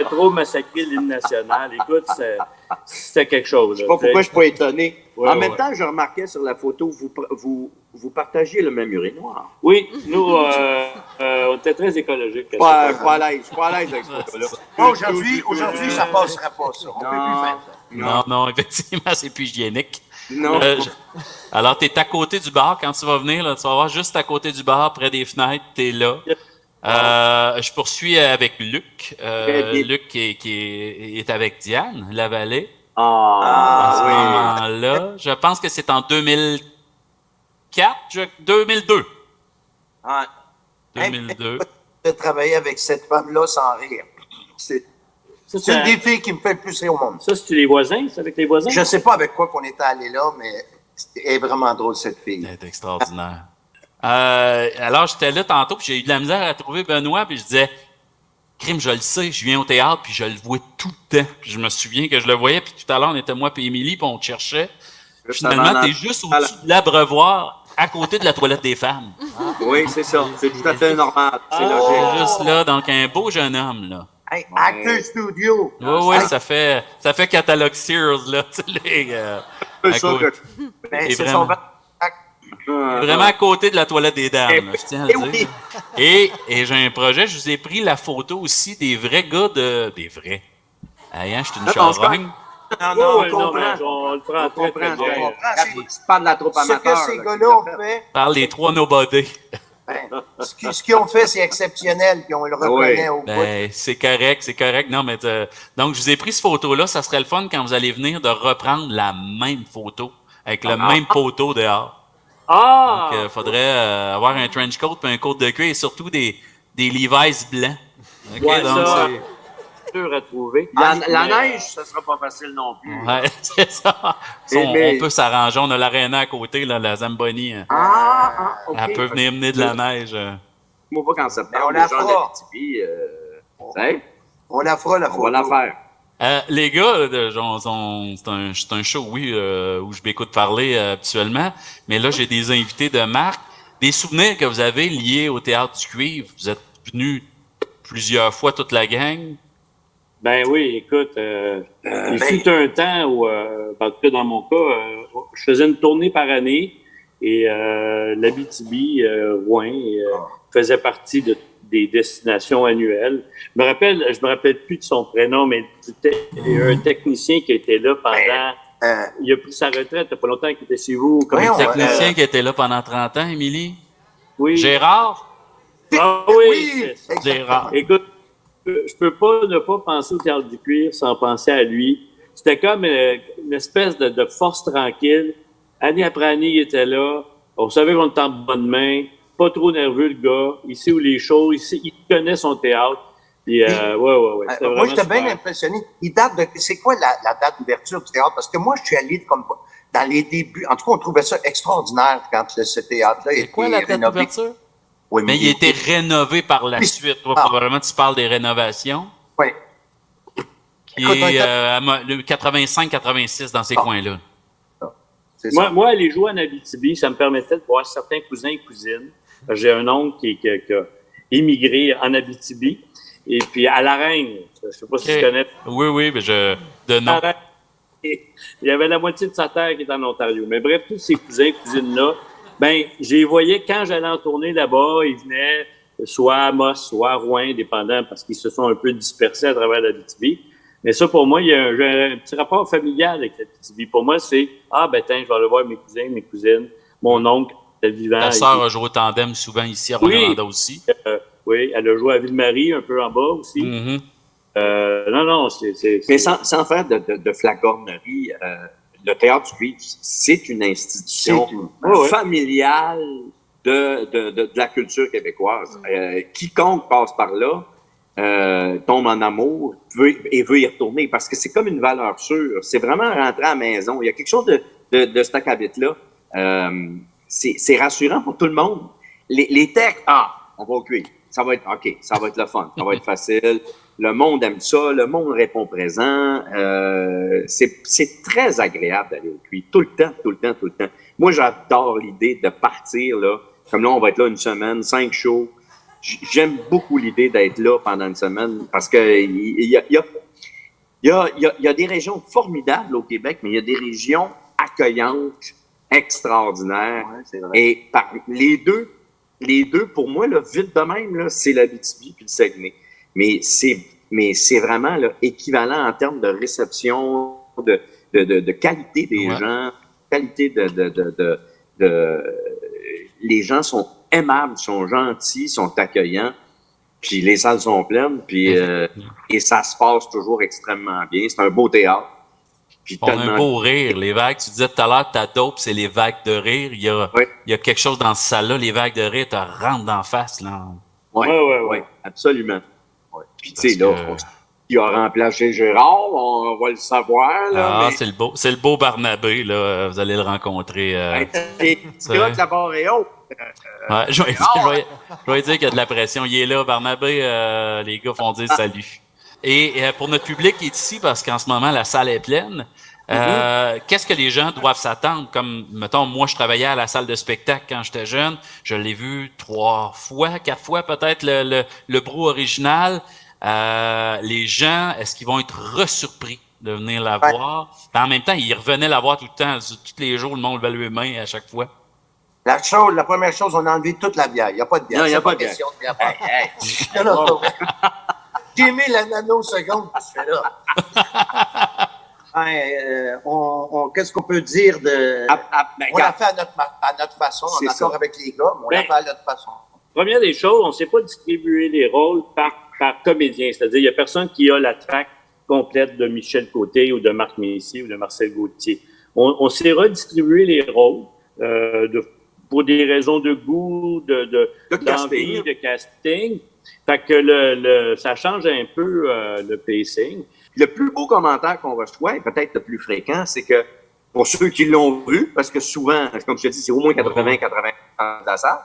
avait trop massacré l'hymne national. Écoute, c'est- c'était quelque chose. Je sais pas pourquoi je suis pas étonné. Ouais, en ouais, même ouais. temps, je remarquais sur la photo, vous, vous, vous partagez le même urinoir. Oui, nous, euh, euh, on était très écologiques. Je suis pas, je suis pas à l'aise. Je suis pas à l'aise avec cette photo-là. Aujourd'hui, aujourd'hui, ça passerait pas, ça. On peut plus faire ça. Non, non, effectivement, c'est plus hygiénique. Non. Euh, je- Alors, tu es à côté du bar. Quand tu vas venir, là, tu vas voir juste à côté du bar, près des fenêtres, tu es là. Euh, je poursuis avec Luc. Euh. Luc qui, est, qui est- est avec Diane Lavallée. Ah, à ce oui. moment-là. Je pense que c'est en 2004, je- 2002. Ouais. 2002. De travailler avec cette femme-là sans rire. C'est Ça, c'est des filles qui me fait le plus rire au monde. Ça, c'est les voisins? C'est avec les voisins? Je sais pas avec quoi qu'on était allé là, mais elle est vraiment drôle, cette fille. C'est extraordinaire. Euh, alors, j'étais là tantôt, puis j'ai eu de la misère à trouver Benoît, puis je disais, crime, je le sais, je viens au théâtre, puis je le vois tout le temps. Puis je me souviens que je le voyais, puis tout à l'heure, on était moi et Émilie, puis on te cherchait. Finalement, t'es juste au-dessus de l'abreuvoir, à côté de la toilette des femmes. Oui, c'est ça. C'est tout à fait normal. C'est logique. juste là, donc un beau jeune homme, là. Hey, Acteur Studio! Oui, oui, ça fait, ça fait catalogue Sears, là, tu sais, les, euh, ça que- Ben, c'est vraiment- son Vraiment à côté de la toilette des dames, là, je tiens à le dire. Et, et j'ai un projet, je vous ai pris la photo aussi des vrais gars de. Des vrais. Hey, hein, je suis une Non, non, c'est charogne. Non, non, oui, on non, comprend. mais on le prend On très, très bien. on comprend. C'est pas de la troupe Ce amateur. que ces là, gars-là qui ont l'a fait, Par les trois nobody. Ben, ce qu'ils ce qu'ils ont fait, c'est exceptionnel, puis on le reconnaît au bout. Ben, c'est correct, c'est correct. Non, mais euh, donc je vous ai pris cette photo-là. Ça serait le fun quand vous allez venir de reprendre la même photo avec le Ah. même poteau dehors. Ah! Donc, il faudrait euh, avoir un trench coat puis un coat de cuir et surtout des, des Levi's blancs. OK, Ouais, donc ça, c'est- dur à trouver. La, la Mais- neige, ça sera pas facile non plus. Ouais, c'est ça. Eh on, on peut s'arranger. On a l'aréna à côté, là, la Zamboni. hein. Ah, ah. Elle peut venir mener de la neige. Moi, pas quand ça on la fera. Euh, On la fera, la on photo. va la faire. Euh, les gars, un, c'est un show, oui, euh, où je m'écoute parler euh, habituellement, mais là, j'ai des invités de marque. Des souvenirs que vous avez liés au Théâtre du Cuivre. Vous êtes venus plusieurs fois, toute la gang. Ben oui, écoute, euh, il ben- fut un temps où, euh, en tout cas dans mon cas, euh, je faisais une tournée par année et euh, l'Abitibi, euh, Rouen, euh, faisait partie de, des destinations annuelles. Je me rappelle, je me rappelle plus de son prénom, mais c'était un technicien qui était là pendant. Euh, il a pris sa retraite, il n'y a pas longtemps qu'il était chez vous. Comme ouais. technicien qui était là pendant 30 ans, Émilie? oui. Gérard? Ah oui, oui, Gérard. Écoute, je peux pas ne pas penser au théâtre du cuir sans penser à lui. C'était comme euh, une espèce de, de force tranquille. Année après année, il était là. On savait qu'on était en bonne main. Pas trop nerveux, le gars. Il sait où les choses. Il, sait- il connaît son théâtre. Puis, euh, ouais, ouais, ouais. Euh, moi, j'étais bien impressionné. Il date de. C'est quoi la, la date d'ouverture du théâtre? Parce que moi, je suis allé comme dans les débuts. En tout cas, on trouvait ça extraordinaire quand ce théâtre-là C'est était quoi la date d'ouverture? Oui, Mais il a été rénové par la Oui. suite. Toi, Ah. probablement, tu parles des rénovations. Oui. Qui est était- euh, 85-86 dans ces Ah. coins-là. C'est Moi, moi, aller jouer en Abitibi, ça me permettait de voir certains cousins et cousines. J'ai un oncle qui, qui- qui a émigré en Abitibi. Et puis, à La Reine, je sais pas si tu connais. Oui, oui, mais je. De nom. Il y avait la moitié de sa terre qui est en Ontario. Mais bref, tous ces cousins et cousines-là, ben, je les voyais quand j'allais en tournée là-bas. Ils venaient soit à Amos, soit à Rouen, dépendant, parce qu'ils se sont un peu dispersés à travers l'Abitibi. Mais ça, pour moi, il y a un, petit rapport familial avec l'Abitibi. Pour moi, c'est Ah, ben, tiens, je vais aller voir mes cousins, mes cousines, mon oncle, était vivant. Ta sœur a joué au tandem souvent ici à Oui. Rwanda aussi. euh, oui, elle a joué à Ville-Marie, un peu en bas aussi. Mhm. Euh, non, non, c'est. c'est- Mais sans, sans faire de, de, de flagornerie, euh, le théâtre du Cuivre, c'est une institution une- ouais. familiale de, de, de, de la culture québécoise. Euh, quiconque passe par là euh, tombe en amour veut, et veut y retourner parce que c'est comme une valeur sûre. C'est vraiment rentrer à la maison. Il y a quelque chose de, de, de cet acabit-là. Euh, c'est rassurant pour tout le monde. Les, les textes, ah, on va au cuivre. Ça va être OK, ça va être le fun, ça va être facile. Le monde aime ça, le monde répond présent. Euh, c'est très agréable d'aller au cuivre, tout le temps, tout le temps, tout le temps. Moi, j'adore l'idée de partir là. Comme là, on va être là une semaine, cinq shows. j'aime beaucoup l'idée d'être là pendant une semaine parce que il y a, y a- y a- y des régions formidables au Québec, mais il y a des régions accueillantes, extraordinaires. Et par, les deux, les deux, pour moi, là, vite de même, c'est l'Abitibi puis le Saguenay. Mais c'est, mais c'est vraiment là, équivalent en termes de réception, de, de, de, de qualité des Ouais. gens, qualité de, de, de, de, de- les gens sont aimables, sont gentils, sont accueillants. Puis les salles sont pleines, puis euh, et ça se passe toujours extrêmement bien. C'est un beau théâtre. Puis On a un beau rire, les vagues. Tu disais tout à l'heure, ta dope, c'est les vagues de rire. Il y a, il y a quelque chose dans cette salle-là, les vagues de rire, te rentrent d'en face. Là. Oui, Ouais, ouais, ouais, absolument. Puis tu sais, là, que- on- il a remplacé Gérard, on va le savoir. Là, Ah, mais- c'est le beau, c'est le beau Barnabé, là. Vous allez le rencontrer. euh, c'est là que la barre est haute. Ouais, je, vais, Gérard, je vais- je vais dire qu'il y a de la pression. Il est là, Barnabé. euh, les gars font dire salut. Et euh, pour notre public qui est ici, parce qu'en ce moment, la salle est pleine, euh, qu'est-ce que les gens doivent s'attendre? Comme, mettons, moi, je travaillais à la salle de spectacle quand j'étais jeune. Je l'ai vu trois fois, quatre fois peut-être, le, le, le brou original. Euh, les gens, est-ce qu'ils vont être resurpris de venir la Ouais. voir? En même temps, ils revenaient la voir tout le temps. Tous les jours, le monde levait les mains à chaque fois. La, chose, la première chose, on a enlevé toute la bière. Il n'y a pas de bière. Non, il y a pas de bière. question de bière. Hey, hey. Non, non, non. J'ai mis la nanoseconde que tu fais là. Hey, euh, on, on- Qu'est-ce qu'on peut dire de. Ah, ah, ben, on l'a fait à notre, ma- à notre façon, en accord ça. avec les gars, mais on l'a Ben, fait à notre façon. Première des choses, on ne sait pas distribuer les rôles par, par comédien. C'est-à-dire, il n'y a personne qui a la traque complète de Michel Côté ou de Marc Messier ou de Marcel Gauthier. On, on sait redistribuer les rôles euh, de, pour des raisons de goût, de, de, De d'envie, casting. de casting. Fait que le, le, ça change un peu euh, le pacing. Le plus beau commentaire qu'on reçoit, et peut-être le plus fréquent, c'est que pour ceux qui l'ont vu, parce que souvent, comme je te dis, c'est au moins 80-80 de la salle,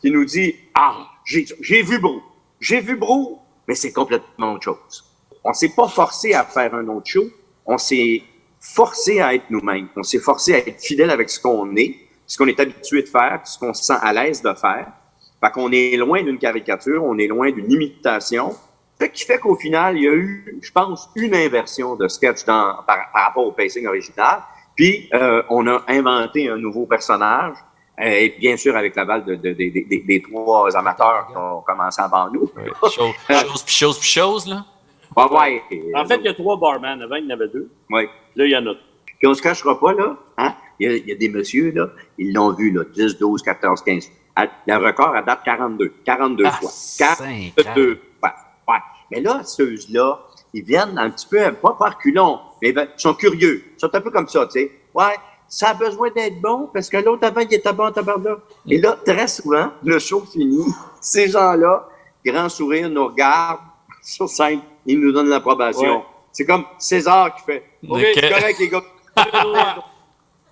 qui nous dit Ah, j'ai j'ai vu Brou. J'ai vu Brou, mais c'est complètement autre chose. On s'est pas forcé à faire un autre show. On s'est forcé à être nous-mêmes. On s'est forcé à être fidèle avec ce qu'on est, ce qu'on est habitué de faire, ce qu'on se sent à l'aise de faire. Fait qu'on est loin d'une caricature, on est loin d'une imitation. Ce qui fait qu'au final, il y a eu, je pense, une inversion de sketch dans, par, par rapport au pacing original. Puis, euh, on a inventé un nouveau personnage, et bien sûr avec l'aval de, de- de- de- des- trois amateurs qui ont commencé avant nous. Chose, chose, puis chose, puis chose, là. Ouais, ouais. En fait, il y a trois barman. Avant, il y en avait deux. Ouais. Là, il y en a Puis on se cachera pas, là. Hein? Il, y a, il y a des messieurs, là, ils l'ont vu, là, 10, 12, 14, 15. À- Le record à date 42. 42 Ah, fois. cinq 42 fois. Ouais. Mais là, ceux-là, ils viennent un petit peu, pas par culon, mais ils sont curieux. Ils sont un peu comme ça, tu sais. Ouais, ça a besoin d'être bon parce que l'autre avant, il était bon, tabarnak. Et là, très souvent, le show fini, ces gens-là, grand sourire, nous regardent sur scène, ils nous donnent l'approbation. Ouais. C'est comme César qui fait OK, c'est correct, les gars.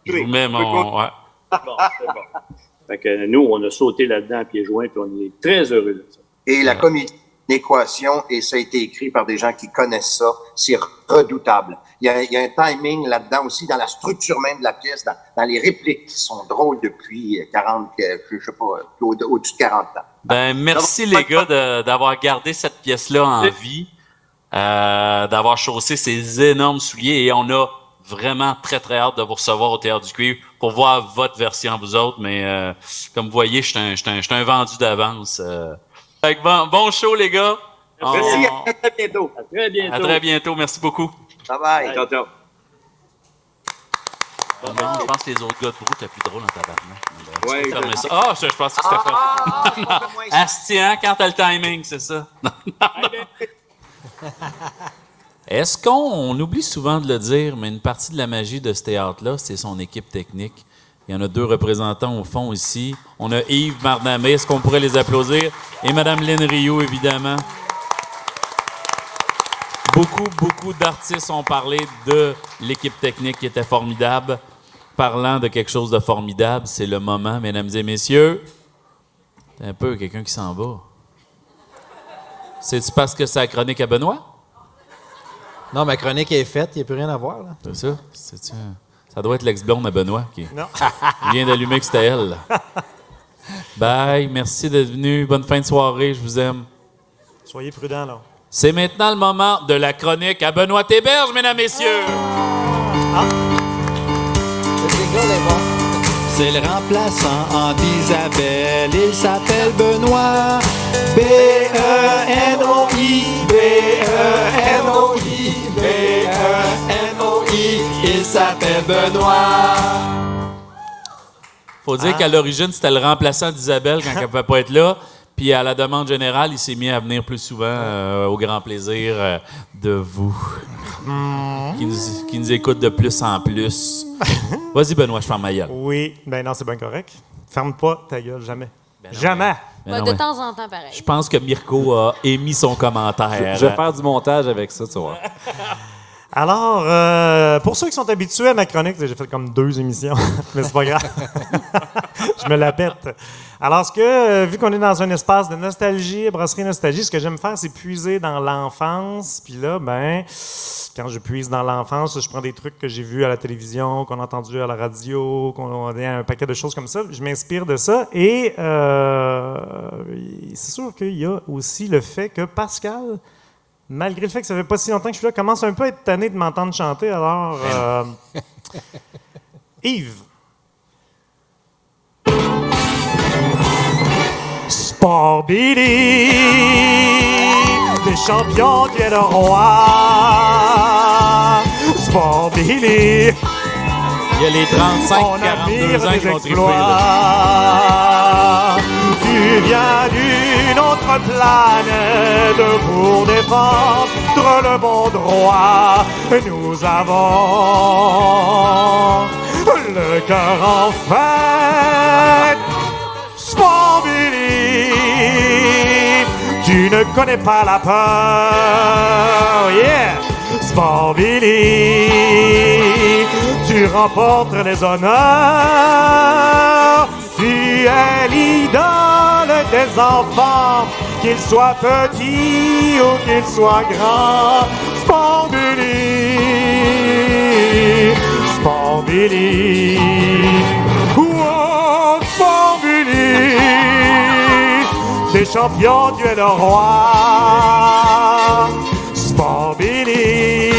Je vous mets mon. Ouais. Bon, c'est bon. Fait que nous, on a sauté là-dedans à pieds joints, puis on est très heureux de ça. Et la comédie, l'équation, et ça a été écrit par des gens qui connaissent ça, c'est redoutable. Il y, a, il y a un timing là-dedans aussi, dans la structure même de la pièce, dans, dans les répliques qui sont drôles depuis 40, euh, je sais pas, au- au-dessus de 40 ans. Ben, merci les gars de- d'avoir gardé cette pièce-là en vie, euh, d'avoir chaussé ces énormes souliers et on a vraiment très très hâte de vous recevoir au Théâtre du Cuivre pour voir votre version vous autres, mais euh, comme vous voyez, je suis un, un- un vendu d'avance. euh. Fait que bon, bon show les gars. Merci, On- à très bientôt. À très bientôt. à très bientôt, merci beaucoup. Bye bye. Ciao, ciao. Bon, ben, je pense que les autres gars de brou, t'es plus drôle en tabarnak. Ouais. Ah, je, je pensais que c'était pas. Asti, hein, quand t'as le timing, c'est ça. Est-ce qu'on on oublie souvent de le dire, mais une partie de la magie de ce théâtre-là, c'est son équipe technique? Il y en a deux représentants au fond ici. On a Yves Marnamé, est-ce qu'on pourrait les applaudir? Et Mme Lynn Rio, évidemment. Beaucoup, beaucoup d'artistes ont parlé de l'équipe technique qui était formidable. Parlant de quelque chose de formidable, c'est le moment, mesdames et messieurs. C'est un peu quelqu'un qui s'en va. C'est-tu parce que c'est la chronique à Benoît? Non, ma chronique est faite, il n'y a plus rien à voir. Là. C'est ça? C'est-tu un- Ça doit être l'ex-blonde à Benoît qui Non. vient d'allumer que c'était elle. là. Bye. Merci d'être venu. Bonne fin de soirée. Je vous aime. Soyez prudents, là. C'est maintenant le moment de la chronique à Benoît Théberge, mesdames, messieurs. C'est le remplaçant en d'Isabelle. Il s'appelle Benoît. E B-E-N-O-I. B-E-N-O-I. S'appelle Benoît. Faut dire qu'à l'origine, c'était le remplaçant d'Isabelle quand elle ne pouvait pas être là. Puis à la demande générale, il s'est mis à venir plus souvent euh, au grand plaisir euh, de vous, qui, nous, qui nous écoutent de plus en plus. Vas-y, Benoît, je ferme ma gueule. Oui, ben non, c'est bien correct. Ferme pas ta gueule, jamais. jamais. Ben Ouais, non, de mais temps en temps, pareil. Je pense que Mirko a émis son commentaire. Je vais faire du montage avec ça, tu vois. Alors, euh, pour ceux qui sont habitués à ma chronique, j'ai fait comme deux émissions, mais c'est pas grave. je me la pète. Alors, que, euh, vu qu'on est dans un espace de nostalgie, brasserie nostalgie, ce que j'aime faire, c'est puiser dans l'enfance. Puis là, ben, quand je puise dans l'enfance, je prends des trucs que j'ai vus à la télévision, qu'on a entendu à la radio, qu'on a un paquet de choses comme ça. Je m'inspire de ça. Et euh, c'est sûr qu'il y a aussi le fait que Pascal, malgré le fait que ça fait pas si longtemps que je suis là, commence un peu à être tanné de m'entendre chanter. Alors, euh, Yves. Sport Billy, des champions du le roi. Sport Billy, Il y a les 35, on 42 admire ans qui vont triper. là. Tu viens d'une autre planète pour défendre le bon droit. Nous avons le cœur en fête. Sport Billy, tu ne connais pas la peur. Yeah! Tu remportes les honneurs. Tu es l'idole des enfants, qu'ils soient petits ou qu'ils soient grands. Billy. Wow, Sport Billy, des champions, tu es le roi. Sport Billy,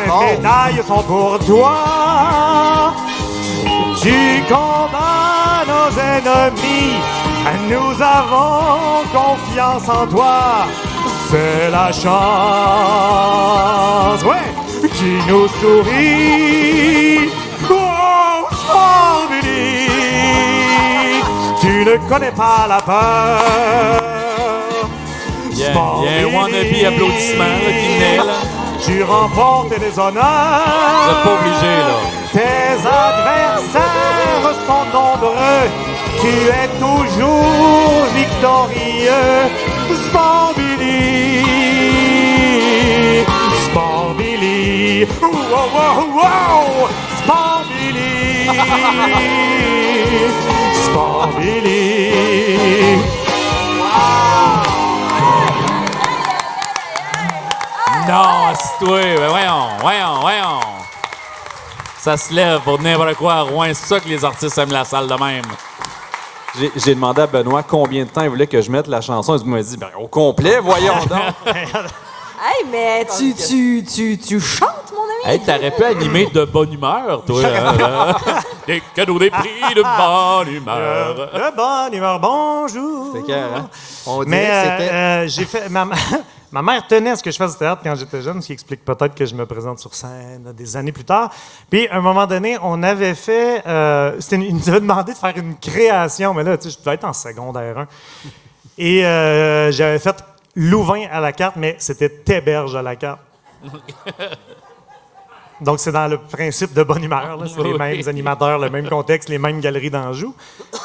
les médailles sont pour toi. Tu combats nos ennemis, nous avons confiance en toi. C'est la chance, ouais, qui nous sourit. Oh, tu ne connais pas la peur. Il y a, il y a un wannabe applaudissement là, qui venait, là. Tu remportes les honneurs. Vous n'êtes pas obligé, là. Tes adversaires sont nombreux. Tu es toujours victorieux. Sport Billy. Wow, wow, wow. Sport Billy. Non, c'est toi. Ben voyons, voyons, voyons. Ça se lève pour n'importe quoi à Rouen. C'est ça que les artistes aiment la salle de même. J'ai j'ai demandé à Benoît combien de temps il voulait que je mette la chanson. Il m'a dit, ben, au complet, voyons donc. Hey, mais tu, tu, tu, tu chantes, mon ami? Hey, t'aurais pu animer de bonne humeur, toi. hein? des cadeaux, des prix de bonne humeur. De bonne humeur, bonjour. C'est clair, hein? On dirait Mais que euh, c'était- euh, j'ai fait. Ma, ma mère tenait à ce que je fasse du théâtre quand j'étais jeune, ce qui explique peut-être que je me présente sur scène euh, des années plus tard. Puis, à un moment donné, on avait fait. Euh, c'était une- il nous avait demandé de faire une création, mais là, tu sais, je devais être en secondaire 1. Et euh, j'avais fait Louvain à la carte, mais c'était Théberge à la carte. Donc, c'est dans le principe de bonne humeur. C'est les mêmes animateurs, le même contexte, les mêmes galeries d'Anjou.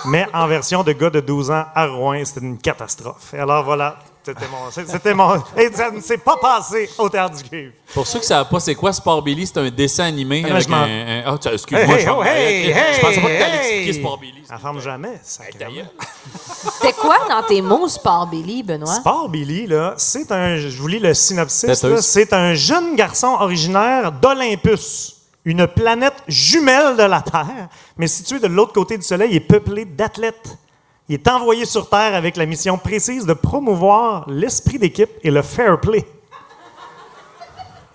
Mais en version de gars de 12 ans à Rouen, c'était une catastrophe. Et alors, voilà, c'était mon... C'était mon... Et ça ne s'est pas passé au du Cuivre. Pour ceux qui ne savent pas c'est quoi Sport Billy, c'est un dessin animé Ah, avec un... Ah, tu- excuse-moi, Hey, je, oh, hey, je pensais pas que t'allais hey, expliquer hey. Sport Billy. Ça ferme jamais, sacrément. C'était quoi dans tes mots, Sport Billy, Benoît? Sport Billy, là, c'est un... Je vous lis le synopsis. C'est un jeune garçon originaire d'Olympus, une planète jumelle de la Terre, mais située de l'autre côté du Soleil et peuplée d'athlètes. Il est envoyé sur Terre avec la mission précise de promouvoir l'esprit d'équipe et le fair play.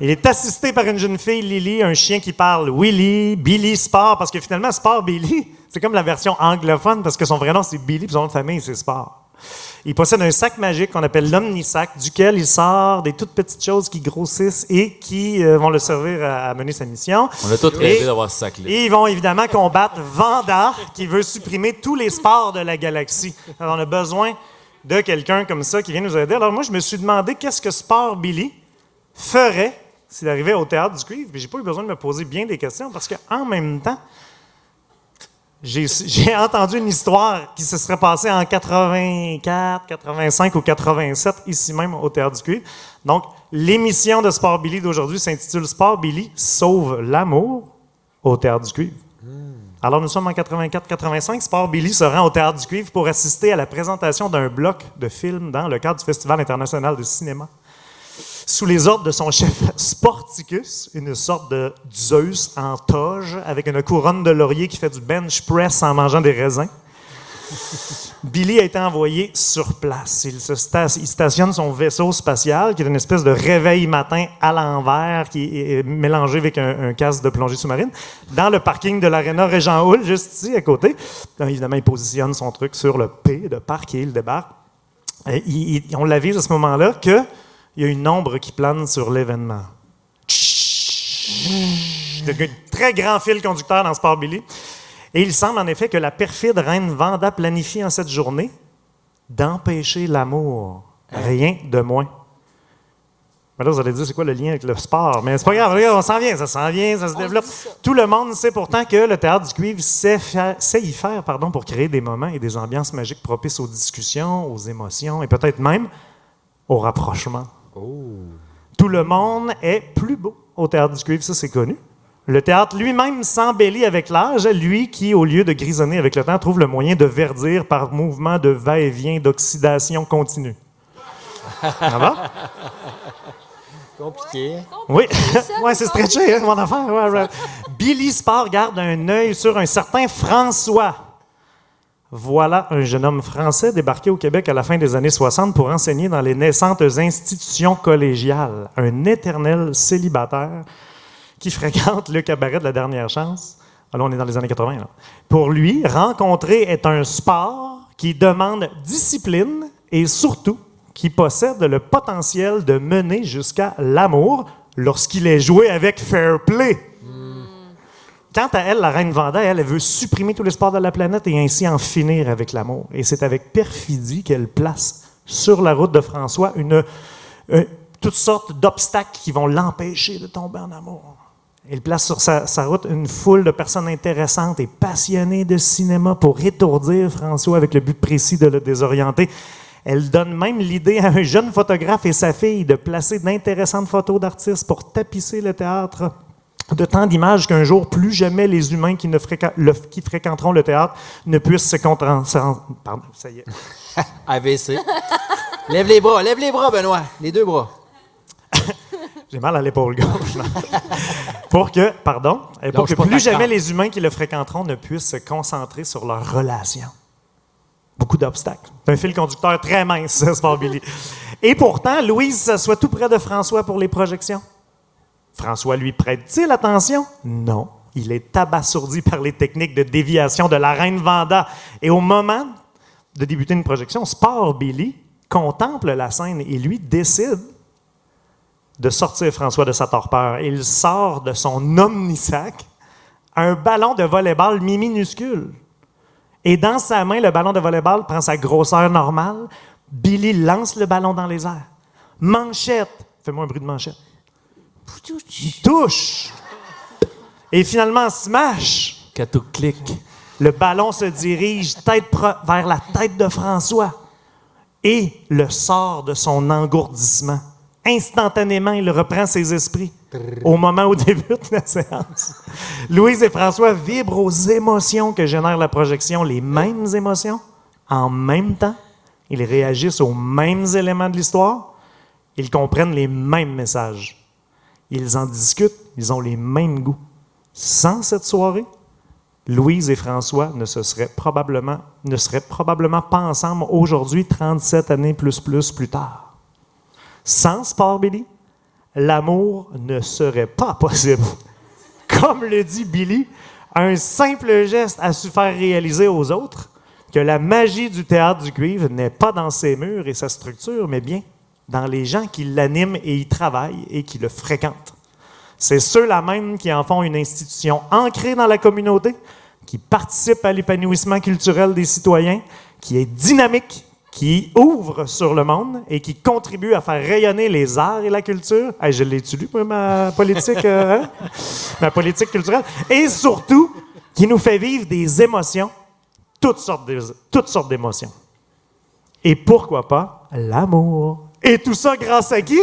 Il est assisté par une jeune fille, Lily, un chien qui parle Willy, Billy Sport, parce que finalement, Sport Billy, c'est comme la version anglophone, parce que son vrai nom, c'est Billy, puis son nom de famille, c'est Sport. Il possède un sac magique qu'on appelle l'omnisac, duquel il sort des toutes petites choses qui grossissent et qui euh, vont le servir à, à mener sa mission. On a tous rêvé d'avoir ce sac-là. et ils vont évidemment combattre Vanda, qui veut supprimer tous les sports de la galaxie. Alors, on a besoin de quelqu'un comme ça qui vient nous aider. Alors, moi, je me suis demandé qu'est-ce que Sport Billy ferait s'il arrivait au théâtre du cuivre. Puis, j'ai pas eu besoin de me poser bien des questions parce qu'en même temps, j'ai entendu une histoire qui se serait passée en 84, 85 ou 87, ici même au Théâtre du Cuivre. Donc, l'émission de Sport Billy d'aujourd'hui s'intitule Sport Billy sauve l'amour au Théâtre du Cuivre. Alors, nous sommes en 84-85. Sport Billy se rend au Théâtre du Cuivre pour assister à la présentation d'un bloc de films dans le cadre du Festival international de cinéma. Sous les ordres de son chef Sporticus, une sorte de Zeus en toge avec une couronne de laurier qui fait du bench press en mangeant des raisins. Billy a été envoyé sur place. Il, stationne son vaisseau spatial, qui est une espèce de réveil matin à l'envers, qui est mélangé avec un, casque de plongée sous-marine, dans le parking de l'Arena Régent Hall, juste ici, à côté. Là, évidemment, il positionne son truc sur le P de parc et il débarque. Et on l'avise à ce moment-là qu'il y a une ombre qui plane sur l'événement. C'est un très grand fil conducteur dans Sport Billy. Et il semble en effet que la perfide reine Vanda planifie en cette journée d'empêcher l'amour. Rien de moins. Mais là, vous allez dire, c'est quoi le lien avec le sport? Mais c'est pas grave, on s'en vient, ça s'en vient, ça se développe. Tout le monde sait pourtant que le théâtre du cuivre sait, faire- sait y faire pardon, pour créer des moments et des ambiances magiques propices aux discussions, aux émotions et peut-être même au rapprochement. Tout le monde est plus beau au théâtre du cuivre, ça c'est connu. Le théâtre lui-même s'embellit avec l'âge, lui qui, au lieu de grisonner avec le temps, trouve le moyen de verdir par mouvement de va-et-vient d'oxydation continue. Ça va? Compliqué. Oui, ouais, c'est stretché, hein, mon affaire. ouais, ouais. Billy Sport garde un œil sur un certain François. Voilà un jeune homme français débarqué au Québec à la fin des années 60 pour enseigner dans les naissantes institutions collégiales. Un éternel célibataire qui fréquente le cabaret de la dernière chance. Alors, on est dans les années 80. là. Pour lui, rencontrer est un sport qui demande discipline et surtout qui possède le potentiel de mener jusqu'à l'amour lorsqu'il est joué avec fair play. Quant à elle, la reine Vanda, elle, veut supprimer tous les sports de la planète et ainsi en finir avec l'amour. Et c'est avec perfidie qu'elle place sur la route de François euh, toutes sortes d'obstacles qui vont l'empêcher de tomber en amour. Elle place sur sa, sa route une foule de personnes intéressantes et passionnées de cinéma pour étourdir François avec le but précis de le désorienter. Elle donne même l'idée à un jeune photographe et sa fille de placer d'intéressantes photos d'artistes pour tapisser le théâtre de tant d'images qu'un jour, plus jamais les humains qui, ne fréquent- le- qui fréquenteront le théâtre ne puissent se concentrer. Pardon, ça y est. AVC. lève les bras, lève les bras, Benoît. Les deux bras. J'ai mal à l'épaule gauche. pour que, pardon, pour que plus jamais les humains qui le fréquenteront ne puissent se concentrer sur leur relation. Beaucoup d'obstacles. C'est un fil conducteur très mince, ça, Sport Billy. Et pourtant, Louise s'assoit tout près de François pour les projections. François lui prête-t-il attention? Non. Il est abasourdi par les techniques de déviation de la reine Vanda. Et au moment de débuter une projection, Sport Billy contemple la scène et lui décide de sortir François de sa torpeur. Il sort de son omnisac un ballon de volleyball mi-minuscule. Et dans sa main, le ballon de volleyball prend sa grosseur normale. Billy lance le ballon dans les airs. Manchette. Fais-moi un bruit de manchette. Il touche. Et finalement, smash. clic. Le ballon se dirige tête vers la tête de François et le sort de son engourdissement. Instantanément, il reprend ses esprits au moment où débute la séance. Louise et François vibrent aux émotions que génère la projection, les mêmes émotions, en même temps. Ils réagissent aux mêmes éléments de l'histoire. Ils comprennent les mêmes messages. Ils en discutent, ils ont les mêmes goûts. Sans cette soirée, Louise et François ne se seraient probablement, ne seraient probablement pas ensemble aujourd'hui, 37 années plus plus plus tard. Sans Sport Billy, l'amour ne serait pas possible. Comme le dit Billy, un simple geste a su faire réaliser aux autres que la magie du théâtre du cuivre n'est pas dans ses murs et sa structure, mais bien dans les gens qui l'animent et y travaillent et qui le fréquentent. C'est ceux-là même qui en font une institution ancrée dans la communauté, qui participe à l'épanouissement culturel des citoyens, qui est dynamique, qui ouvre sur le monde et qui contribue à faire rayonner les arts et la culture. Hey, je moi, ma politique, euh, hein? ma politique culturelle? Et surtout, qui nous fait vivre des émotions, toutes sortes de- toutes sortes d'émotions. Et pourquoi pas l'amour? Et tout ça grâce à qui?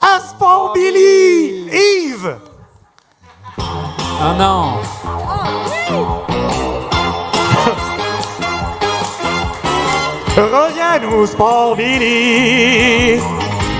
À Sport Billy! Yves! Ah non! Reviens-nous, Sport Billy!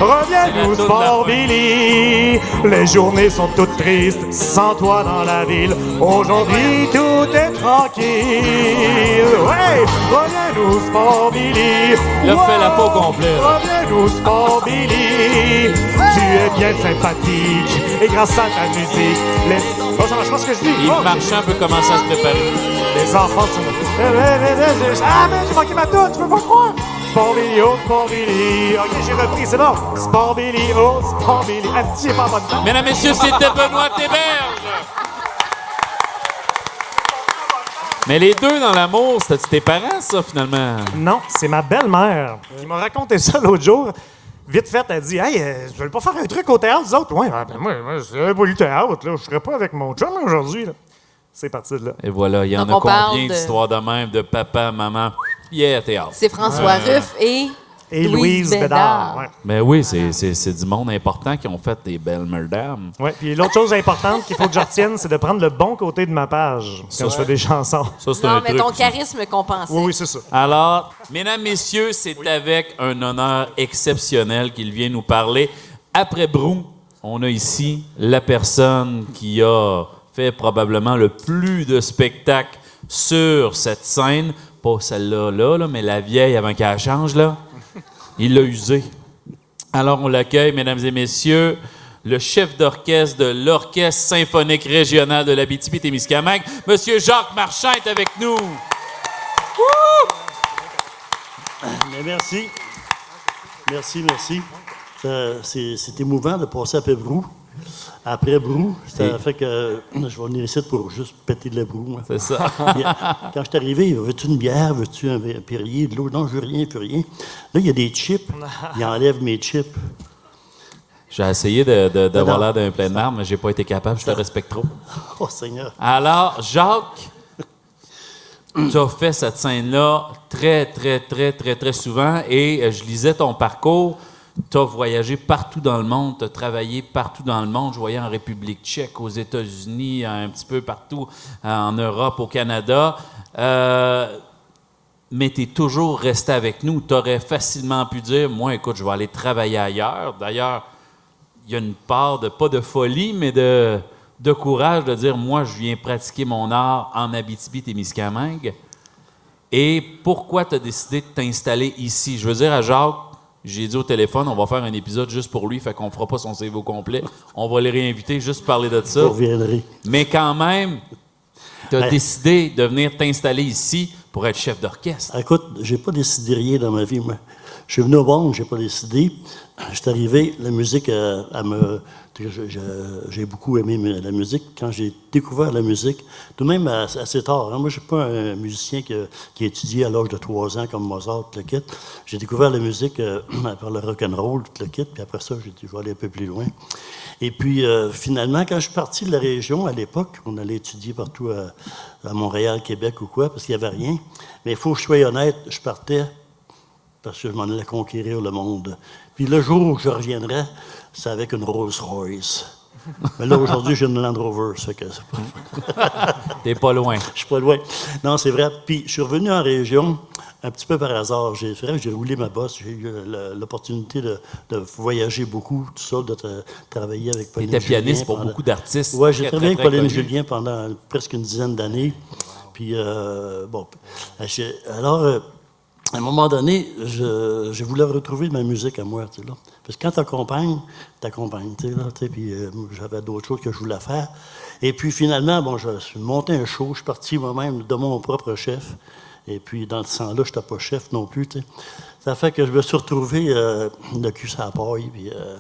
Reviens-nous, Sport Billy! Les journées sont toutes tristes sans toi dans la ville. Aujourd'hui, tout est tranquille. Ouais! Reviens-nous, Sport Billy! Il a fait la peau complète. Reviens-nous, Sport Billy! Tu es bien sympathique et grâce à ta musique, les... Oh, ça marche pas ce que je dis! Yves Oh, Marchand peut commencer à se préparer. les enfants sont. Ah, mais j'ai manqué ma toune, tu peux pas croire! Sport Billy, oh, Sport Billy. Ok, j'ai repris, c'est bon. Sport Billy, oh, Sport Billy. Ah, si, j'ai pas en bonne. Mesdames, Messieurs, c'était Benoît Théberge. Mais les deux dans l'amour, c'était tes parents, ça, finalement? Non, c'est ma belle-mère qui m'a raconté ça l'autre jour. Vite fait, elle dit Hey, euh, je veux pas faire un truc au théâtre, vous autres? Ouais, ben, moi, moi c'est pas le théâtre, là. Je serais pas avec mon chum aujourd'hui, là. C'est parti de là. Et voilà, il y en Donc, a combien de- d'histoires de même, de papa, maman? Yeah, théâtre. C'est François Ruff et, Et Louise Bédard. Ouais. Mais oui, c'est- c'est c'est du monde important qui ont fait des belles madames. Ouais, puis l'autre chose importante qu'il faut que je retienne, c'est de prendre le bon côté de ma page quand je fais des chansons. Ça, c'est Non, un mais truc. ton charisme compensé. Oui, oui, c'est ça. Alors, mesdames, messieurs, c'est avec un honneur exceptionnel qu'il vient nous parler. Après Brou, on a ici la personne qui a fait probablement le plus de spectacles sur cette scène. Pas celle-là, là, là, mais la vieille avant qu'elle change, là. Il l'a usée. Alors, on l'accueille, mesdames et messieurs, le chef d'orchestre de l'Orchestre symphonique régional de l'Abitibi-Témiscamingue, Monsieur Jacques Marchand est avec nous. Merci. Merci, merci. Ça, C'est émouvant de passer après Brou. Après Brou, ça fait que je vais venir ici pour juste péter de la Brou. moi. C'est ça. Quand je suis arrivé, veux-tu une bière, veux-tu un Perrier, de l'eau? Non, je veux rien, je veux rien. Là, il y a des chips. Il enlève mes chips. J'ai essayé d'avoir l'air d'un plein de marbre, mais j'ai pas été capable. Je te respecte trop. Oh, Seigneur. Alors, Jacques, tu as fait cette scène-là très, très, très, très, très souvent et euh, je lisais ton parcours. Tu as voyagé partout dans le monde, tu as travaillé partout dans le monde. Je voyais en République tchèque, aux États-Unis, un petit peu partout euh, en Europe, au Canada. Euh, mais tu es toujours resté avec nous. Tu aurais facilement pu dire Moi, écoute, je vais aller travailler ailleurs. D'ailleurs, il y a une part de, pas de folie, mais de, de courage de dire Moi, je viens pratiquer mon art en Abitibi-Témiscamingue. Et pourquoi tu as décidé de t'installer ici? Je veux dire à Jacques, j'ai dit au téléphone, on va faire un épisode juste pour lui, fait qu'on fera pas son CV au complet. On va les réinviter juste pour parler de ça. Je reviendrai. Mais quand même, tu as Ouais. décidé de venir t'installer ici pour être chef d'orchestre. Écoute, j'ai pas décidé rien dans ma vie, moi. Je suis venu au monde, j'ai pas décidé. Je suis arrivé, la musique, euh, me- je- je- j'ai beaucoup aimé la musique. Quand j'ai découvert la musique, tout de même assez tard, hein. moi, je suis pas un musicien qui a, qui a étudié à l'âge de 3 ans comme Mozart, tout le kit. J'ai découvert la musique euh, par le rock'n'roll, tout le kit, puis après ça, j'ai dit, je vais aller un peu plus loin. Et puis, euh, finalement, quand je suis parti de la région, à l'époque, on allait étudier partout à, à Montréal, Québec ou quoi, parce qu'il n'y avait rien. Mais il faut que je sois honnête, je partais parce que je m'en allais conquérir le monde. Puis le jour où je reviendrais, c'est avec une Rolls-Royce. Mais là, aujourd'hui, j'ai une Land Rover. ça que pas- T'es pas loin. Je suis pas loin. Non, c'est vrai. Puis, je suis revenu en région un petit peu par hasard. J'ai, j'ai roulé ma bosse. J'ai eu euh, l'opportunité de, de voyager beaucoup, tout ça, de tra- travailler avec Pauline T'étais pianiste Julien pour beaucoup d'artistes. Oui, j'ai travaillé avec Pauline. Julien pendant presque une dizaine d'années. Puis, euh, bon. Alors, euh, à un moment donné, je, je voulais retrouver ma musique à moi, là. Parce que quand t'accompagnes, t'accompagnes, puis euh, j'avais d'autres choses que je voulais faire. Et puis finalement, bon, je suis monté un show, je suis parti moi-même de mon propre chef. Et puis, dans ce temps-là, je n'étais pas chef non plus, tu sais. Ça fait que je me suis retrouvé euh, le cul sur la paille, puis euh,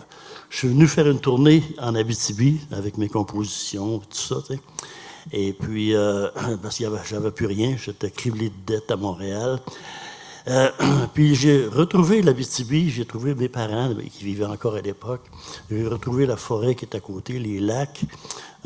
je suis venu faire une tournée en Abitibi avec mes compositions, tout ça, tu sais. Et puis, euh, parce que j'avais plus rien, j'étais criblé de dettes à Montréal. Euh, puis j'ai retrouvé l'Abitibi, j'ai trouvé mes parents qui vivaient encore à l'époque. J'ai retrouvé la forêt qui est à côté, les lacs.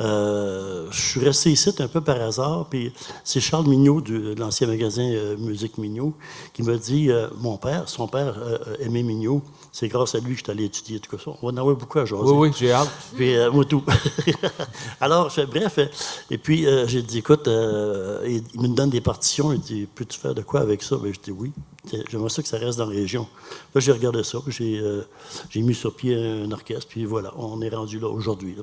Euh, je suis resté ici un peu par hasard, puis c'est Charles Mignot de l'ancien magasin euh, Musique Mignot qui m'a dit mon père, son père aimait Mignot, c'est grâce à lui que je suis allé étudier tout ça. On en a avoir beaucoup à jaser. Oui, oui, j'ai hâte. Puis, euh, moi, tout. Alors, je- bref, euh, et puis euh, j'ai dit, écoute, euh, il, me donne des partitions, il dit, peux-tu faire de quoi avec ça? Ben, je dis oui. J'aimerais ça que ça reste dans la région. Là, j'ai regardé ça, j'ai mis sur pied un orchestre, puis voilà, on est rendu là aujourd'hui.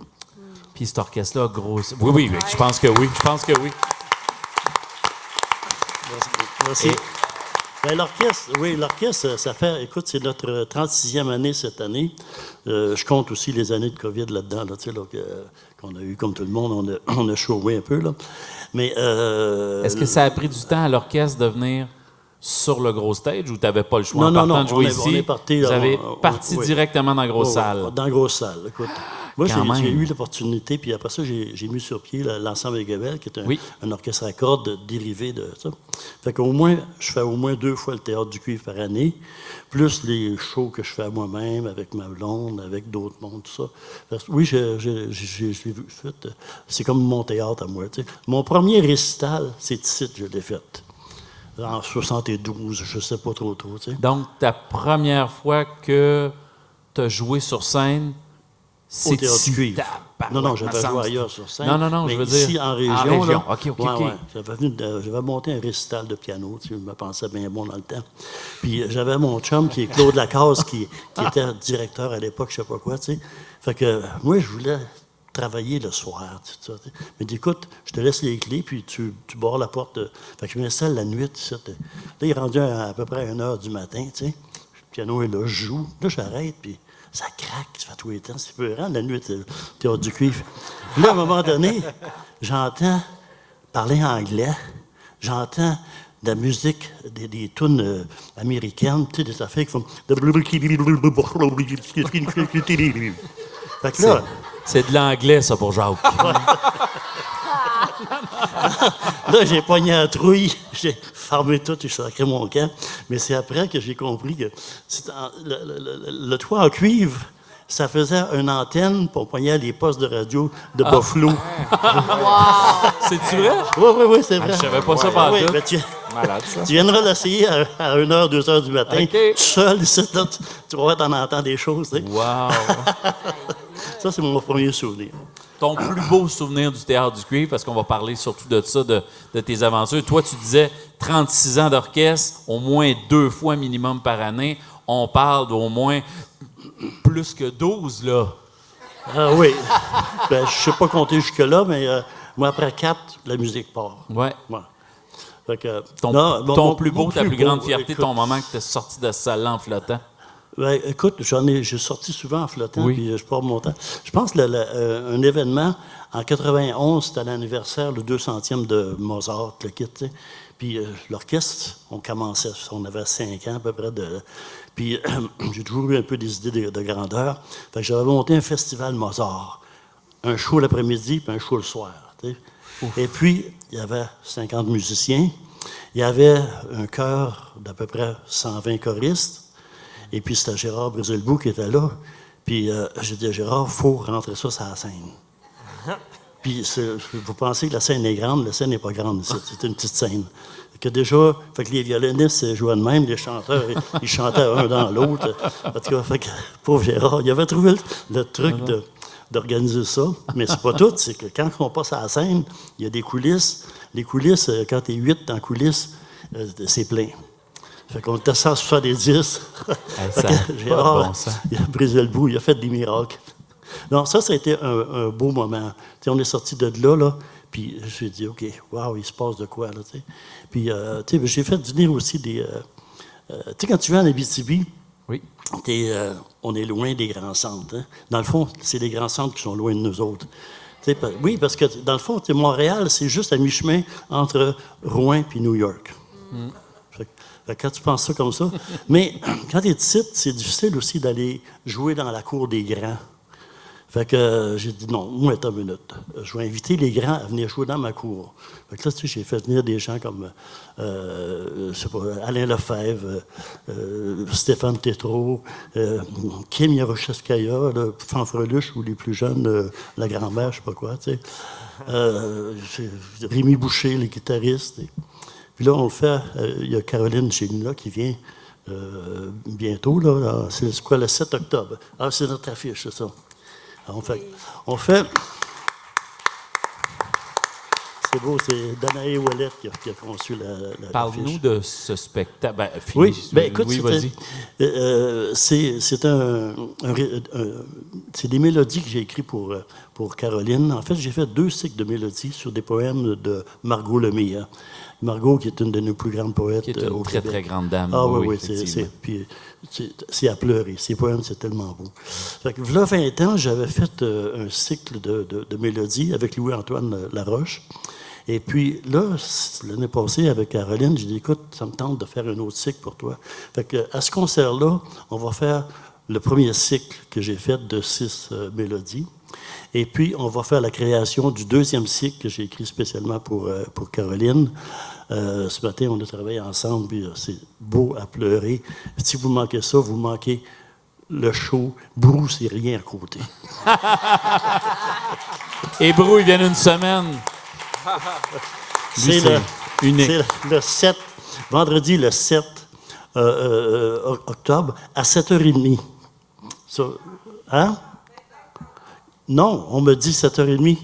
Puis cet orchestre-là, gros. Oui, oui, oui, je pense que oui. Je pense que oui. Merci. Ben, l'orchestre, oui, l'orchestre, ça fait, écoute, c'est notre euh, 36e année cette année. Euh, je compte aussi les années de COVID là-dedans, là, tu sais, là, qu'on a eu comme tout le monde, on a, on a un peu, là. Mais. euh, Est-ce que ça a pris du temps à l'orchestre de venir sur le gros stage ou tu n'avais pas le choix Non, en non, partant non, de jouer on est- ici? on est parti, vous avez on- parti oui. directement dans la grosse Oui, salle. Dans la grosse salle, écoute. Moi, j'ai j'ai eu l'opportunité, puis après ça, j'ai j'ai mis sur pied le- l'ensemble des Gabel, qui est un, Oui. un orchestre à cordes dérivé de ça. Fait qu'au moins, je fais au moins deux fois le théâtre du cuivre par année, plus les shows que je fais à moi-même, avec ma blonde, avec d'autres mondes, tout ça. Parce que oui, l'ai vu C'est comme mon théâtre à moi. Mon premier récital, c'est ici, je l'ai fait. En 72, je sais pas trop trop. tu sais. Donc, ta première fois que tu as joué sur scène, Au théâtre du cuivre. Non, non, j'avais joué ailleurs sur scène. Non, non, non, mais je veux ici, dire. en région. En région, là, OK, OK, ouais, OK. ouais. J'avais, venu de- j'avais monté un récital de piano, tu sais, je me pensais bien bon dans le temps. Puis euh, j'avais mon chum qui est Claude Lacasse, qui, qui était directeur à l'époque, je sais pas quoi, tu sais. Fait que moi, je voulais travailler le soir, tout ça. tu sais. Mais dit, écoute, je te laisse les clés, puis tu, tu barres la porte. Fait que je m'installe la nuit, tu sais. Là, il est rendu à, à peu près 1 heure du matin, tu sais. Le piano est là, je joue. Là, j'arrête, puis ça craque, ça fait tous les temps. C'est peurant, la nuit, tu théâtre du cuivre. Là, à un moment donné, j'entends parler anglais, j'entends de la musique, des, des tunes euh, américaines, tu sais, des affaires qui font... Fait que C'est de l'anglais, ça, pour Jacques. Là, j'ai pogné la trouille, j'ai fermé tout et sacré mon camp. Mais c'est après que j'ai compris que c'est en- le, le- le- le toit en cuivre, ça faisait une antenne pour pogner les postes de radio de Ah. Buffalo. C'est-tu vrai? Oui, oui, oui, c'est vrai. Ah, je savais pas ça Ouais, pantoute. oui, ben, tu, Malade, ça. tu viendras l'essayer à, 1h, 2h du matin, OK. tout seul, ici, là, tu, tu vas voir, t'en entends des choses. Wow! Ça, c'est mon premier souvenir. Ton plus beau souvenir du théâtre du cuivre, parce qu'on va parler surtout de ça, de, de tes aventures. Toi, tu disais 36 ans d'orchestre, au moins deux fois minimum par année. On parle d'au moins plus que 12, là. Ah oui. ben, je sais pas compter jusque-là, mais euh, moi, après 4, la musique part. Ouais. Ouais. Fait que, Ton, non, mon- ton mon- plus beau, ta plus grande beau, fierté, écoute, ton moment que tu es sorti de ce salle en flottant. Ben, écoute, j'en ai, j'ai sorti souvent en flottant, Oui. puis euh, je pars mon temps. Je pense que euh, un événement, en 91, c'était l'anniversaire, le 200e de Mozart, le kit. Puis euh, l'orchestre, on commençait, on avait 5 ans à peu près de... Puis j'ai toujours eu un peu des idées de, de grandeur. Fait que j'avais monté un festival Mozart. Un show l'après-midi, puis un show le soir. Et puis, il y avait 50 musiciens. Il y avait un chœur d'à peu près 120 choristes. Et puis, c'était Gérard Briselbout qui était là. Puis, euh, j'ai dit à Gérard, il faut rentrer ça sur la scène. Puis, vous pensez que la scène est grande, la scène n'est pas grande, c'est une petite scène. Que déjà, fait que les violonistes jouaient de même, les chanteurs, ils, chantaient un dans l'autre. En tout cas, fait que, pauvre Gérard, il avait trouvé le, le truc de, d'organiser ça. Mais c'est pas tout. C'est que quand on passe à la scène, il y a des coulisses. Les coulisses, euh, quand tu es 8 dans les coulisses, euh, c'est plein. Fait qu'on était 170. Fait ça ah, bon sens. il a brisé le bout, il a fait des miracles. Non, ça, ça a été un, un beau moment. On est sorti de là, là, puis j'ai dit, OK, wow, il se passe de quoi, là. Puis, euh, tu sais, j'ai fait venir aussi des... euh, euh, tu sais, quand tu vas en Abitibi, oui. on est loin des grands centres. hein. Dans le fond, c'est les grands centres qui sont loin de nous autres. Oui, parce que dans le fond, Montréal, c'est juste à mi-chemin entre Rouen et New York. Que quand tu penses ça comme ça. Mais quand tu es ici, c'est difficile aussi d'aller jouer dans la cour des grands. Fait que euh, j'ai dit non, moi, attends une minute. Je vais inviter les grands à venir jouer dans ma cour. Fait que là, tu sais, j'ai fait venir des gens comme euh, je sais pas, Alain Lefebvre, euh, Stéphane Tétrault, Kim Yarosheskaya, le Fanfreluche ou les plus jeunes, la grand-mère, je sais pas quoi, tu sais. J'ai- Rémi Boucher, les guitaristes. et- puis là, on le fait. euh, Il y a Caroline chez nous là, qui vient euh, bientôt. Là, là. c'est quoi, le 7 octobre? Ah, c'est notre affiche, c'est ça. Alors, on fait. On fait c'est beau, c'est Danae Ouellet qui a, qui a conçu la. la- Parle-nous de ce spectacle. Ben, Oui, ben écoute, oui, euh, c'est c'est un, un ré- un- c'est des mélodies que j'ai écrites pour, euh, pour Caroline. En fait, j'ai fait deux cycles de mélodies sur des poèmes de Margot Lemire. Margot, qui est une de nos plus grandes poètes Qui est une euh, au très, Québec. très grande dame. Ah Oui, oui, oui, c'est- à pleurer. Ces poèmes, c'est tellement beau. Fait que, là, 20 ans, j'avais fait euh, un cycle de, de- de mélodies avec Louis-Antoine euh, Laroche. Et puis là, l'année passée, avec Caroline, j'ai dit, écoute, ça me tente de faire un autre cycle pour toi. Fait que, à ce concert-là, on va faire le premier cycle que j'ai fait de six euh, mélodies. Et puis, on va faire la création du deuxième cycle que j'ai écrit spécialement pour, euh, pour Caroline. Euh, ce matin, on a travaillé ensemble, puis euh, c'est beau à pleurer. Si vous manquez ça, vous manquez le show. Brou, c'est rien à côté. Et Brou, il vient d'une semaine. C'est le, le 7, vendredi le 7 euh, euh, oc- octobre à 7h30. Ça, hein? Non, on me dit 7h30.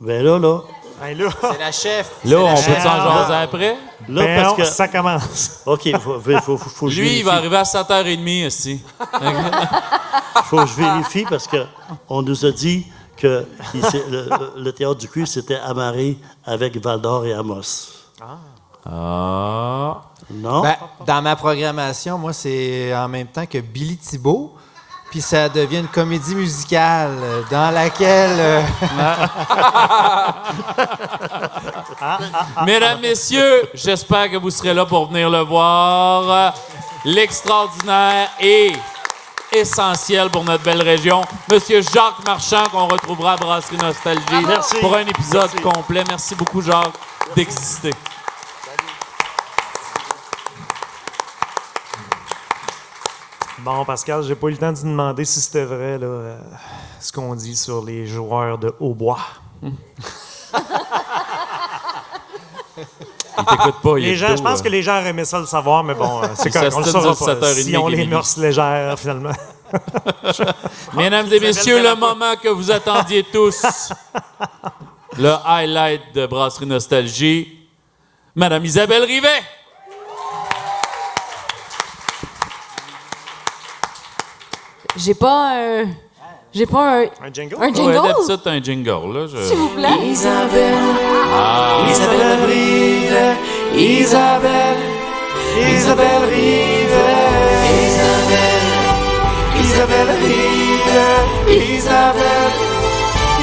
Ben là, là. C'est la chef. Là, on peut s'en jaser après? Là, Ben parce non, que. ça commence. OK, il faut, faut, faut, faut que je Lui, il va arriver à 7h30 ici. faut que je vérifie parce qu'on nous a dit que il le, le théâtre du cuir s'était amarré avec Val d'Or et Amos. Ah. Non? Ben, dans ma programmation, moi, c'est en même temps que Billy Thibault. Puis ça devient une comédie musicale dans laquelle. euh, Mesdames, Messieurs, j'espère que vous serez là pour venir le voir. L'extraordinaire et essentiel pour notre belle région, Monsieur Jacques Marchand, qu'on retrouvera à Brasserie Nostalgie Merci. pour un épisode Merci. complet. Merci beaucoup, Jacques, d'exister. Bon, Pascal, j'ai pas eu le temps de demander si c'était vrai, là, euh, ce qu'on dit sur les joueurs de hautbois. Pas, Les gens, je pense euh. que les gens aimaient ça le savoir, mais bon, euh, c'est correct, on le saura pas. 7h30 Si on les mœurs légères, finalement. Mesdames et messieurs, le moment que vous attendiez tous. le highlight de Brasserie Nostalgie. Madame Isabelle Rivet. J'ai pas un. J'ai pas un. Un jingle? Un Ouais, jingle? d'habitude, t'as un jingle, là. je- S'il vous plaît. Isabelle, Ah. Isabelle Rive, Isabelle, Isabelle Rive, Isabelle, Isabelle Rive, Isabelle,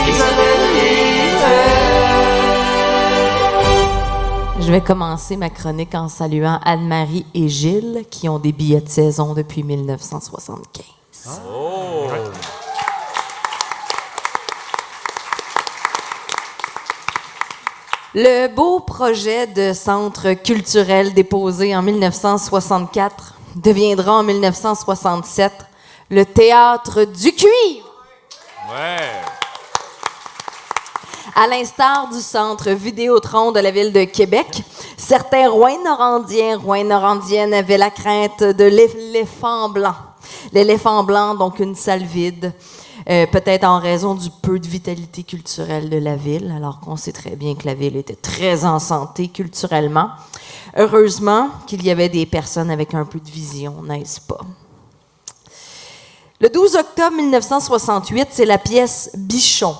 Isabelle Rive. Je vais commencer ma chronique en saluant Anne-Marie et Gilles qui ont des billets de saison depuis 1975. Le beau projet de centre culturel déposé en 1964 deviendra en 1967 le théâtre du cuivre. Ouais. À l'instar du centre Vidéotron de la ville de Québec, certains Rouyn-Norandiens, Rouyn-Norandiennes avaient la crainte de l'éléphant blanc. L'éléphant blanc, donc une salle vide, euh, peut-être en raison du peu de vitalité culturelle de la ville, alors qu'on sait très bien que la ville était très en santé culturellement. Heureusement qu'il y avait des personnes avec un peu de vision, n'est-ce pas? Le 12 octobre 1968, c'est la pièce Bichon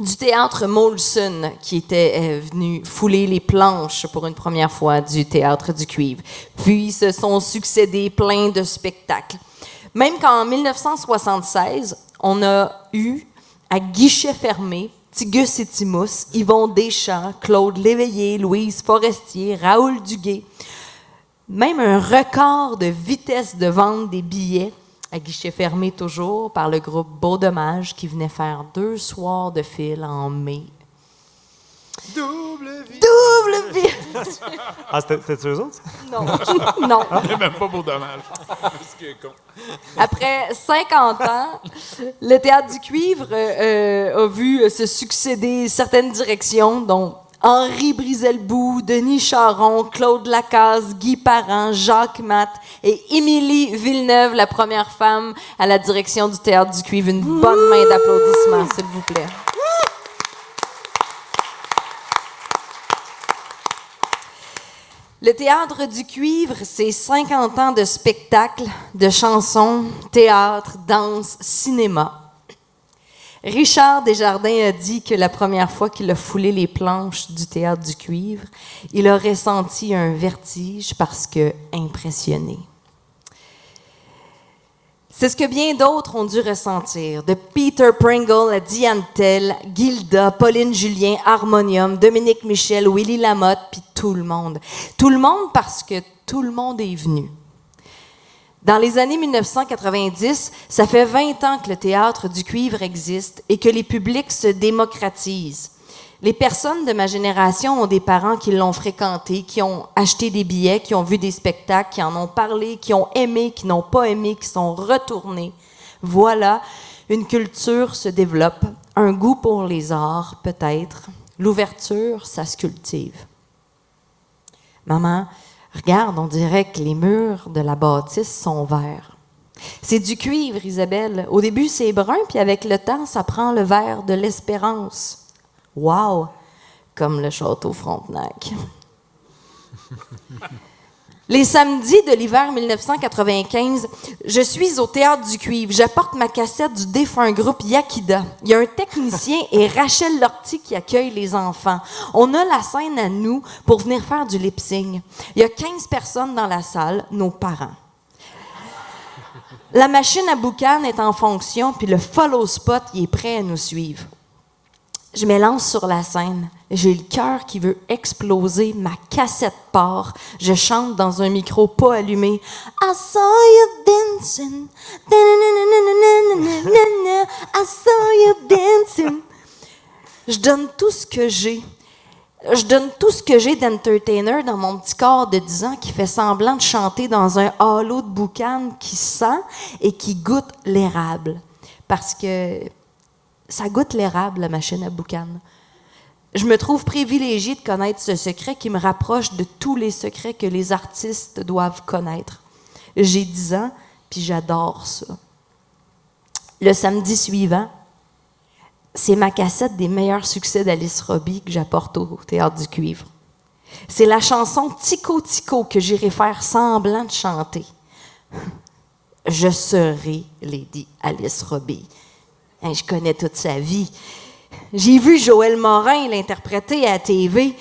du théâtre Molson qui était euh, venu fouler les planches pour une première fois du théâtre du cuivre. Puis se sont succédés plein de spectacles. Même qu'en 1976, on a eu à guichet fermé Tigus et Timous, Yvon Deschamps, Claude Léveillé, Louise Forestier, Raoul Duguay. Même un record de vitesse de vente des billets à guichet fermé toujours par le groupe Beau Dommage qui venait faire deux soirs de fil en mai. Double vie. Double vie. Ah, c'était eux autres? Non. non. C'est même pas beau dommage. Ce qui est con. Après 50 ans, le théâtre du cuivre euh, a vu se succéder certaines directions, dont Henri Briselbout, Denis Charon, Claude Lacaze, Guy Parent, Jacques Matt et Émilie Villeneuve, la première femme à la direction du théâtre du cuivre. Une bonne main d'applaudissements, s'il vous plaît. Le théâtre du cuivre, c'est 50 ans de spectacles, de chansons, théâtre, danse, cinéma. Richard Desjardins a dit que la première fois qu'il a foulé les planches du théâtre du cuivre, il a ressenti un vertige parce que impressionné. C'est ce que bien d'autres ont dû ressentir, de Peter Pringle à Diane Tell, Gilda, Pauline Julien, Harmonium, Dominique Michel, Willy Lamotte, puis tout le monde. Tout le monde parce que tout le monde est venu. Dans les années 1990, ça fait 20 ans que le théâtre du cuivre existe et que les publics se démocratisent. Les personnes de ma génération ont des parents qui l'ont fréquenté, qui ont acheté des billets, qui ont vu des spectacles, qui en ont parlé, qui ont aimé, qui n'ont pas aimé, qui sont retournés. Voilà, une culture se développe, un goût pour les arts peut-être. L'ouverture, ça se cultive. Maman, regarde, on dirait que les murs de la bâtisse sont verts. C'est du cuivre, Isabelle. Au début, c'est brun, puis avec le temps, ça prend le vert de l'espérance. Wow! Comme le château Frontenac. Les samedis de l'hiver 1995, je suis au théâtre du cuivre. J'apporte ma cassette du défunt groupe Yakida. Il y a un technicien et Rachel Lortie qui accueille les enfants. On a la scène à nous pour venir faire du lip-sync. Il y a 15 personnes dans la salle, nos parents. La machine à boucan est en fonction, puis le follow spot il est prêt à nous suivre je m'élance sur la scène. J'ai le cœur qui veut exploser, ma cassette part. Je chante dans un micro pas allumé. I saw you dancing. I saw you dancing. Je donne tout ce que j'ai. Je donne tout ce que j'ai d'entertainer dans mon petit corps de 10 ans qui fait semblant de chanter dans un halo de boucan qui sent et qui goûte l'érable. Parce que ça goûte l'érable, la machine à boucan. Je me trouve privilégiée de connaître ce secret qui me rapproche de tous les secrets que les artistes doivent connaître. J'ai 10 ans, puis j'adore ça. Le samedi suivant, c'est ma cassette des meilleurs succès d'Alice Robbie que j'apporte au Théâtre du Cuivre. C'est la chanson Tico Tico que j'irai faire semblant de chanter. Je serai Lady Alice Robbie. Hein, je connais toute sa vie. J'ai vu Joël Morin l'interpréter à la TV.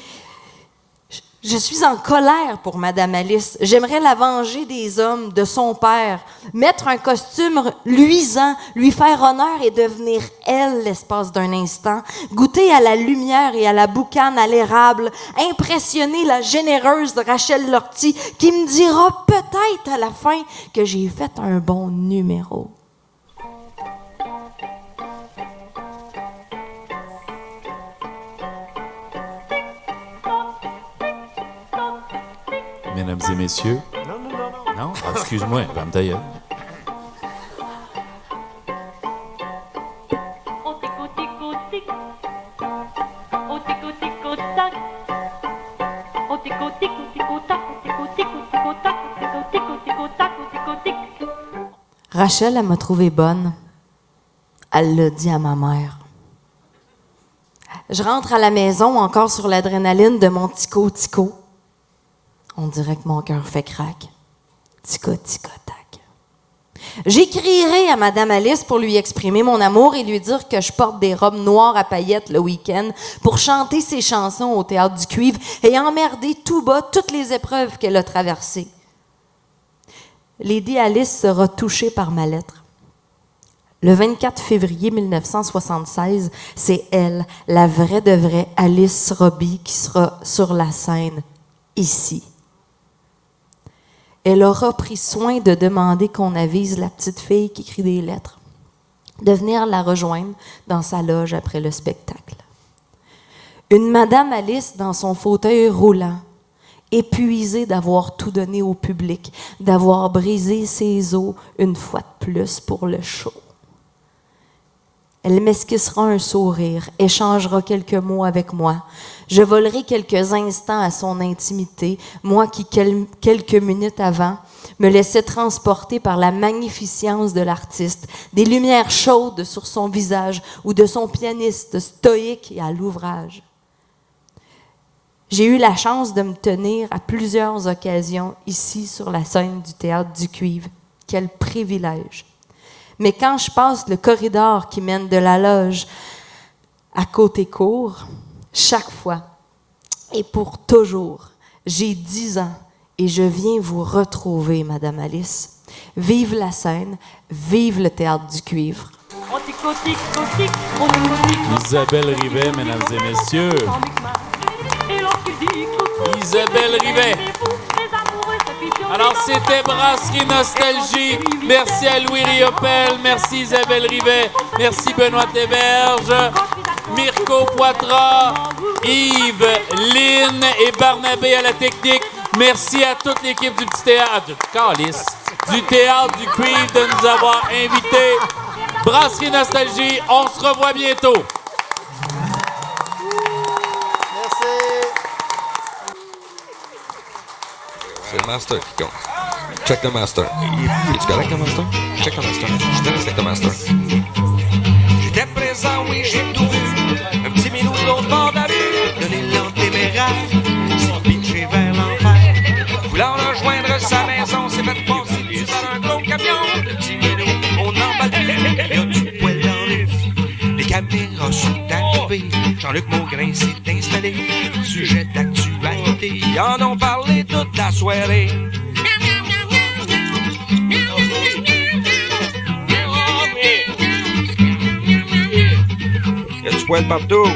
Je- suis en colère pour Madame Alice. J'aimerais la venger des hommes, de son père, mettre un costume luisant, lui faire honneur et devenir elle l'espace d'un instant, goûter à la lumière et à la boucane à l'érable, impressionner la généreuse Rachel Lortie qui me dira peut-être à la fin que j'ai fait un bon numéro. Mesdames et messieurs. Non, non, non, non. Non? Ah, excuse-moi, ta gueule. Rachel, elle m'a trouvée bonne. Elle l'a dit à ma mère. Je rentre à la maison encore sur l'adrénaline de mon tico-tico. On dirait que mon cœur fait craque. Tico-tico-tac. J'écrirai à Madame Alice pour lui exprimer mon amour et lui dire que je porte des robes noires à paillettes le week-end pour chanter ses chansons au théâtre du cuivre et emmerder tout bas toutes les épreuves qu'elle a traversées. Lady Alice sera touchée par ma lettre. Le 24 février 1976, c'est elle, la vraie de vraie Alice Robbie, qui sera sur la scène, ici. Elle aura pris soin de demander qu'on avise la petite fille qui écrit des lettres, de venir la rejoindre dans sa loge après le spectacle. Une Madame Alice dans son fauteuil roulant, épuisée d'avoir tout donné au public, d'avoir brisé ses os une fois de plus pour le show. Elle m'esquissera un sourire, échangera quelques mots avec moi. Je volerai quelques instants à son intimité, moi qui, quel- quelques minutes avant, me laissais transporter par la magnificence de l'artiste, des lumières chaudes sur son visage ou de son pianiste stoïque et à l'ouvrage. J'ai eu la chance de me tenir à plusieurs occasions ici sur la scène du théâtre du Cuivre. Quel privilège. Mais quand je passe le corridor qui mène de la loge à côté court, chaque fois et pour toujours, j'ai dix ans et je viens vous retrouver, Madame Alice. Vive la scène, vive le théâtre du cuivre. Isabelle Rivet, mesdames et messieurs. Isabelle Rivet. Alors, c'était Brasserie Nostalgie. Merci à Louis Riopel. Merci Isabelle Rivet. Merci Benoît Théberge. Mirko Poitras. Yves, Lynn et Barnabé à la technique. Merci à toute l'équipe du petit théâtre. Du Calice. Du théâtre du de nous avoir invités. Brasserie Nostalgie. On se revoit bientôt. C'est le master qui compte. Check the master. Es-tu correct, le master? Check the master. Je te avec le master. J'étais présent, oui, j'ai tout vu. Un petit minou de l'autre bord de la rue, donner l'antéméraire, s'est pitché vers l'enfer. Voulant rejoindre sa maison, s'est fait passer dessus par un gros camion. Le petit minou, on emballe plus, y a du poil dans vues. Les caméras sont arrivées, Jean-Luc Maugrain s'est installé. Sujet d'actualité, ils en ont parlé toute la soirée. Y a du poil partout.